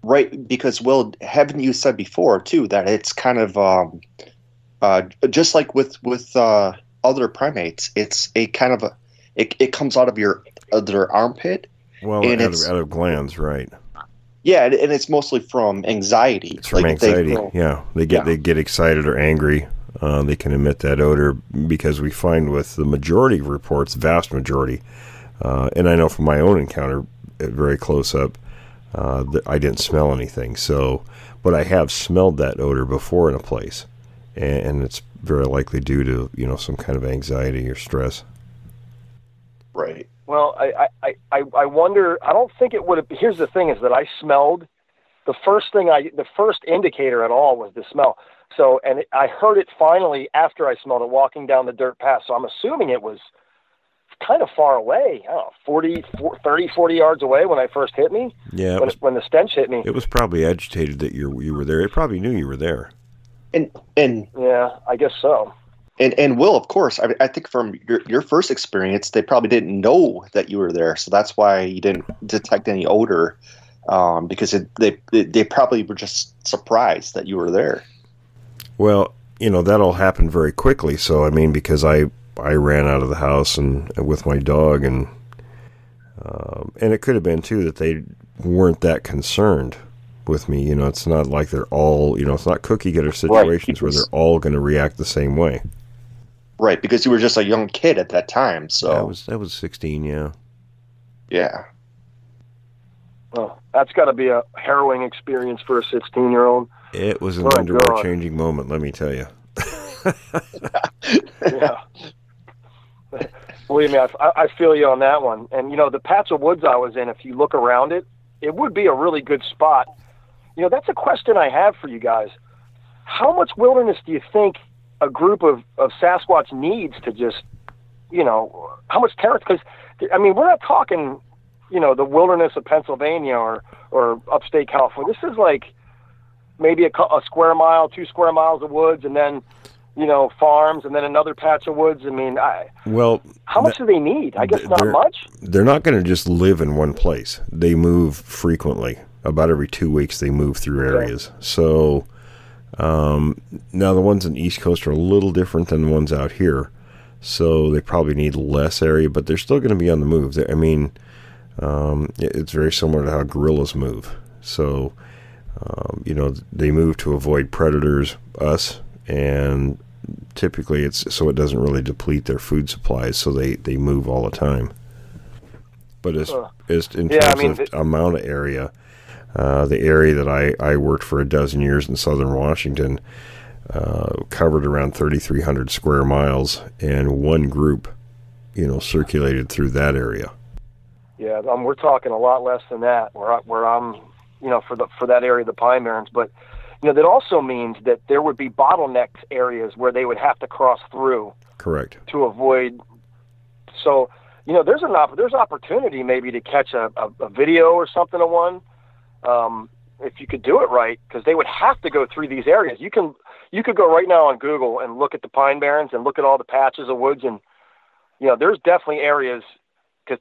D: Right, because Will, haven't you said before too that it's kind of um, uh, just like with with uh, other primates, it's a kind of a it, it comes out of your of their armpit.
A: Well,
D: And
A: out of, out of glands, right?
D: Yeah, and, and it's mostly from anxiety.
A: It's from
D: Like, they-
A: anxiety. yeah, they get
D: Yeah.
A: they get excited or angry. Uh, they can emit that odor because we find with the majority of reports, vast majority, uh, and I know from my own encounter, uh, very close up, uh, that I didn't smell anything. So, but I have smelled that odor before in a place, and, and it's very likely due to you know some kind of anxiety or stress.
D: right.
C: Well, I, I, I, I wonder. I don't think it would have. Here's the thing: is that I smelled the first thing I, the first indicator at all was the smell. So, and it, I heard it finally after I smelled it walking down the dirt path. So I'm assuming it was kind of far away. I don't know, 40, 40 30, 40 yards away when I first hit me.
A: Yeah,
C: When,
A: was,
C: when the stench hit me.
A: it was probably agitated that you you were there. It probably knew you were there.
D: And and
C: Yeah, I guess so.
D: and and Will, of course, I, I think from your your first experience, they probably didn't know that you were there, so that's why you didn't detect any odor, um, because it, they they they probably were just surprised that you were there.
A: Well, you know that'll happen very quickly. So I mean, because I I ran out of the house and with my dog, and um, and it could have been too that they weren't that concerned with me. You know, it's not like they're all you know, it's not cookie cutter situations where they're all going to react the same way.
D: Right, because you were just a young kid at that time. So
A: That was that was sixteen, yeah.
D: yeah.
C: Well, that's got to be a harrowing experience for a 16 year old.
A: It was an oh,
C: My
A: underwear changing moment, let me tell you.
C: yeah. Believe me, I, I feel you on that one. And you know, the patch of woods I was in, if you look around it, it would be a really good spot. You know, that's a question I have for you guys. How much wilderness do you think a group of, of Sasquatch needs to just, you know, how much territory? Because I mean, we're not talking, you know, the wilderness of Pennsylvania or or upstate California. This is like maybe a, a square mile, two square miles of woods, and then you know farms, and then another patch of woods. I mean, I,
A: Well,
C: how much do they need? I guess
A: th-
C: not much.
A: they're not going to just live in one place. They move frequently. About every two weeks, they move through areas. So um, now the ones in the East Coast are a little different than the ones out here. So they probably need less area, but they're still going to be on the move. I mean, um, it- it's very similar to how gorillas move. So um, you know they move to avoid predators, us, and typically it's so it doesn't really deplete their food supplies. So they they move all the time. But as,
C: Uh,
A: as in
C: yeah, I
A: terms
C: mean,
A: of
C: the-
A: amount of area, uh, the area that I, I worked for a dozen years in southern Washington uh, covered around 3,300 square miles, and one group, you know, circulated through that area.
C: Yeah, um, we're talking a lot less than that. Where I, where I'm, you know, for the for that area of the Pine Barrens, but you know that also means that there would be bottlenecked areas where they would have to cross through
A: Correct.
C: to avoid. So you know, there's an op- there's opportunity maybe to catch a, a, a video or something of one, um, if you could do it right, because they would have to go through these areas. You can you could go right now on Google and look at the Pine Barrens and look at all the patches of woods, and you know, there's definitely areas because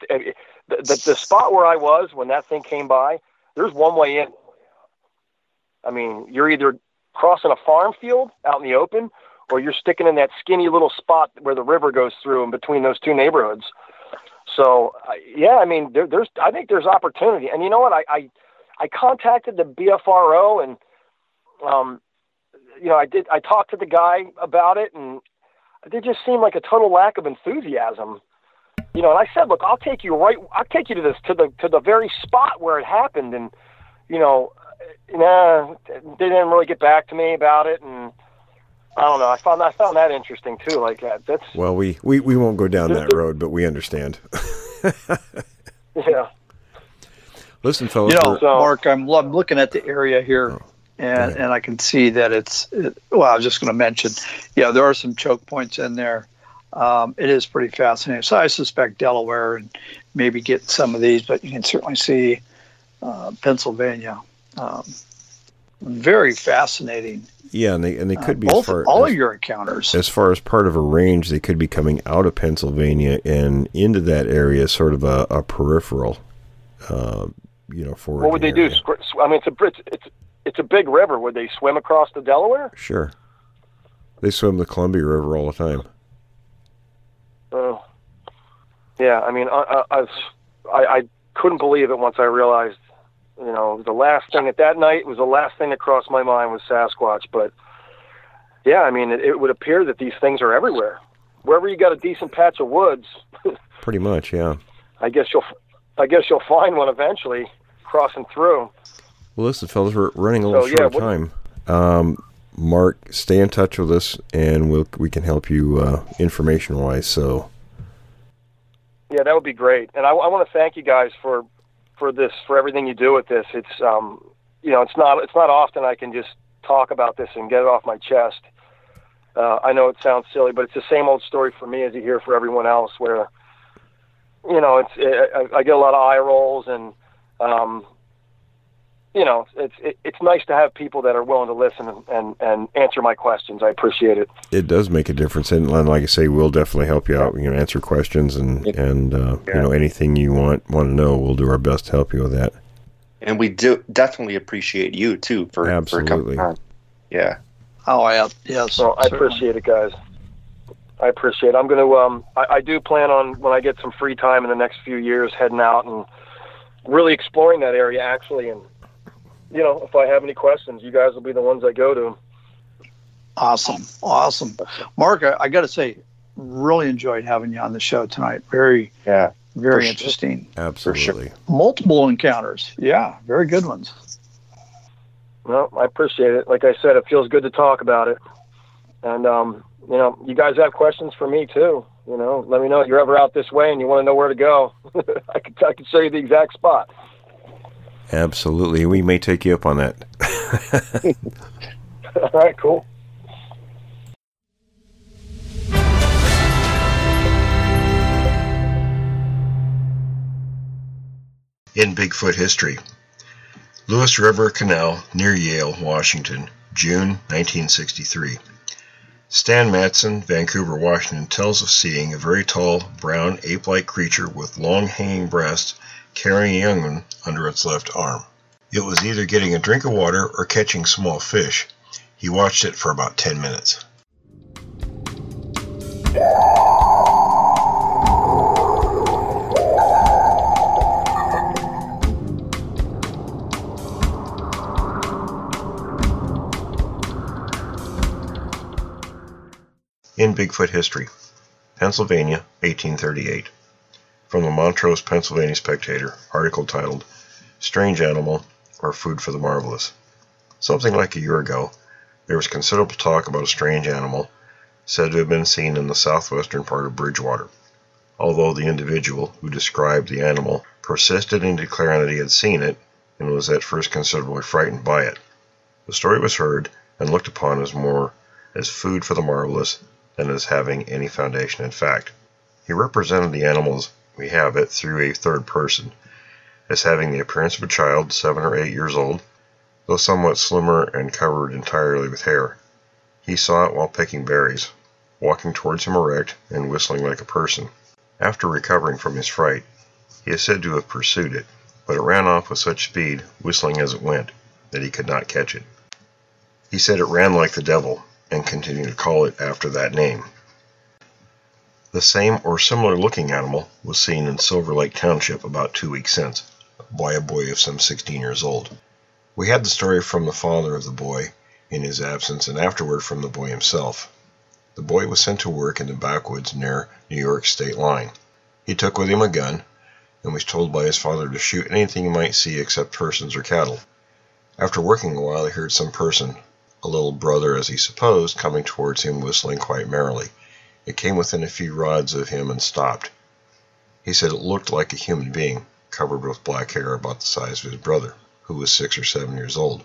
C: the, the the spot where I was when that thing came by, there's one way in. I mean, you're either crossing a farm field out in the open, or you're sticking in that skinny little spot where the river goes through in between those two neighborhoods. So uh, yeah, I mean, there, there's I think there's opportunity, and you know what? I I, I contacted the BFRO and um, you know, I did I talked to the guy about it, and there just seemed like a total lack of enthusiasm. You know, and I said, look, I'll take you right. I'll take you to this to the to the very spot where it happened, and you know, nah, they didn't really get back to me about it, and I don't know. I found I found that interesting too. Like that. That's
A: Well, we, we, we won't go down that road, but we understand.
C: yeah.
A: Listen, fellas,
B: You know,
A: we're-
C: So-
B: Mark, I'm, I'm looking at the area here, oh,
A: and
B: and I can see that it's. It, well, I was just going to mention, yeah, there are some choke points in there. Um, it is pretty fascinating. So I suspect Delaware and maybe get some of these, but you can certainly see uh, Pennsylvania. Um, very fascinating.
A: yeah, and they and they could be
B: Uh,
A: as
B: both
A: far
B: all
A: as,
B: of your encounters.
A: as far as part of a range. They could be coming out of Pennsylvania and into that area, sort of a, a peripheral. Uh, you know, for
C: What would they do? I mean, it's a it's it's it's a big river. Would they swim across the Delaware?
A: Sure. They swim the Columbia River all the time.
C: Oh, yeah. I mean, I, I, I, I, couldn't believe it once I realized, you know, the last thing at that night was the last thing that crossed my mind was Sasquatch. But yeah, I mean, it, it would appear that these things are everywhere. Wherever you got a decent patch of woods,
A: Pretty much, yeah.
C: I guess you'll, I guess you'll find one eventually crossing through.
A: Well, listen, fellas, we're running a little
C: So,
A: short of
C: what-
A: time. Um, Mark, stay in touch with us, and we'll we can help you uh, information wise. So,
C: Yeah, that would be great. And I, I want to thank you guys for for this, for everything you do with this. It's um, you know, it's not it's not often I can just talk about this and get it off my chest. Uh, I know it sounds silly, but it's the same old story for me as you hear for everyone else. Where you know, it's I, I get a lot of eye rolls and um, you know, it's it, it's nice to have people that are willing to listen and, and, and answer my questions. I appreciate it.
A: it does make a difference, and and like I say, we'll definitely help you out. You know, answer questions and and uh, you know anything you want want to know. We'll do our best to help you with that.
D: And we do definitely appreciate you too for, for
A: Absolutely.
D: coming on. Yeah.
B: Oh, I, yes.
C: So I
B: certainly.
C: appreciate it, guys. I appreciate it. I'm going to, um, I, I do plan on when I get some free time in the next few years heading out and really exploring that area actually. And, you know, if I have any questions, you guys will be the ones I go to.
B: Awesome. Awesome. Mark, I, I got to say, really enjoyed having you on the show tonight. Very,
D: Yeah.
B: very
D: For sure.
B: interesting.
A: Absolutely.
B: Multiple encounters. Yeah, very good ones.
C: Well, I appreciate it. Like I said, it feels good to talk about it. And, um, you know, you guys have questions for me too. You know, let me know if you're ever out this way and you want to know where to go. I can, I can show you the exact spot.
A: Absolutely. We may take you up on that.
C: All right, cool.
A: In Bigfoot history, Lewis River Canal near Yale, Washington, June 1963. Stan Matson, Vancouver, Washington, tells of seeing a very tall, brown, ape like creature with long hanging breasts carrying a young one under its left arm. It was either getting a drink of water or catching small fish. He watched it for about 10 minutes. In Bigfoot History, Pennsylvania, 1838. From the Montrose, Pennsylvania Spectator, article titled Strange Animal or Food for the Marvelous. Something like a year ago, there was considerable talk about a strange animal said to have been seen in the southwestern part of Bridgewater. Although the individual who described the animal persisted in declaring that he had seen it and was at first considerably frightened by it. The story was heard and looked upon as more as food for the marvelous than as having any foundation in fact. He represented the animals we have it through a third person, as having the appearance of a child seven or eight years old, though somewhat slimmer and covered entirely with hair. He saw it while picking berries, walking towards him erect and whistling like a person. After recovering from his fright, he is said to have pursued it, but it ran off with such speed, whistling as it went, that he could not catch it. He said it ran like the devil, and continued to call it after that name. The same or similar looking animal was seen in Silver Lake Township about two weeks since, by a boy of some 16 years old. We had the story from the father of the boy in his absence and afterward from the boy himself. The boy was sent to work in the backwoods near New York state line. He took with him a gun and was told by his father to shoot anything he might see except persons or cattle. After working a while he heard some person, a little brother as he supposed, coming towards him whistling quite merrily. It came within a few rods of him and stopped. He said it looked like a human being, covered with black hair about the size of his brother, who was six or seven years old.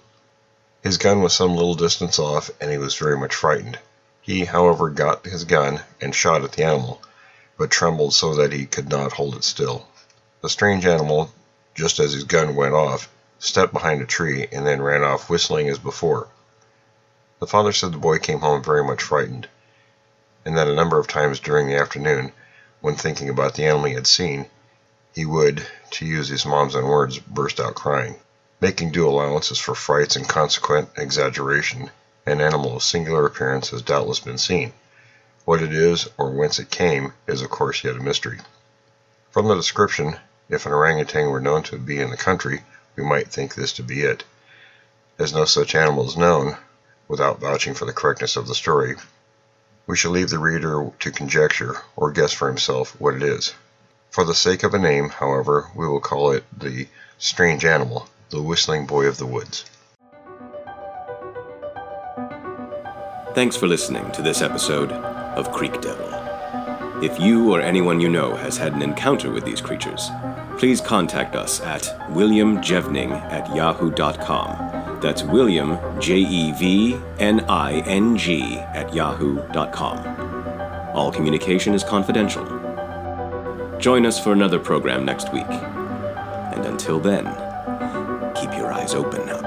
A: His gun was some little distance off, and he was very much frightened. He, however, got his gun and shot at the animal, but trembled so that he could not hold it still. The strange animal, just as his gun went off, stepped behind a tree and then ran off whistling as before. The father said the boy came home very much frightened and that a number of times during the afternoon, when thinking about the animal he had seen, he would, to use his mom's own words, burst out crying. Making due allowances for frights and consequent exaggeration, an animal of singular appearance has doubtless been seen. What it is, or whence it came, is of course yet a mystery. From the description, if an orangutan were known to be in the country, we might think this to be it. As no such animal is known, without vouching for the correctness of the story, we shall leave the reader to conjecture, or guess for himself, what it is. For the sake of a name, however, we will call it the strange animal, the whistling boy of the woods.
E: Thanks for listening to this episode of Creek Devil. If you or anyone you know has had an encounter with these creatures, please contact us at williamjevning at yahoo.com that's William, J E V N I N G, at yahoo.com. All communication is confidential. Join us for another program next week. And until then, keep your eyes open.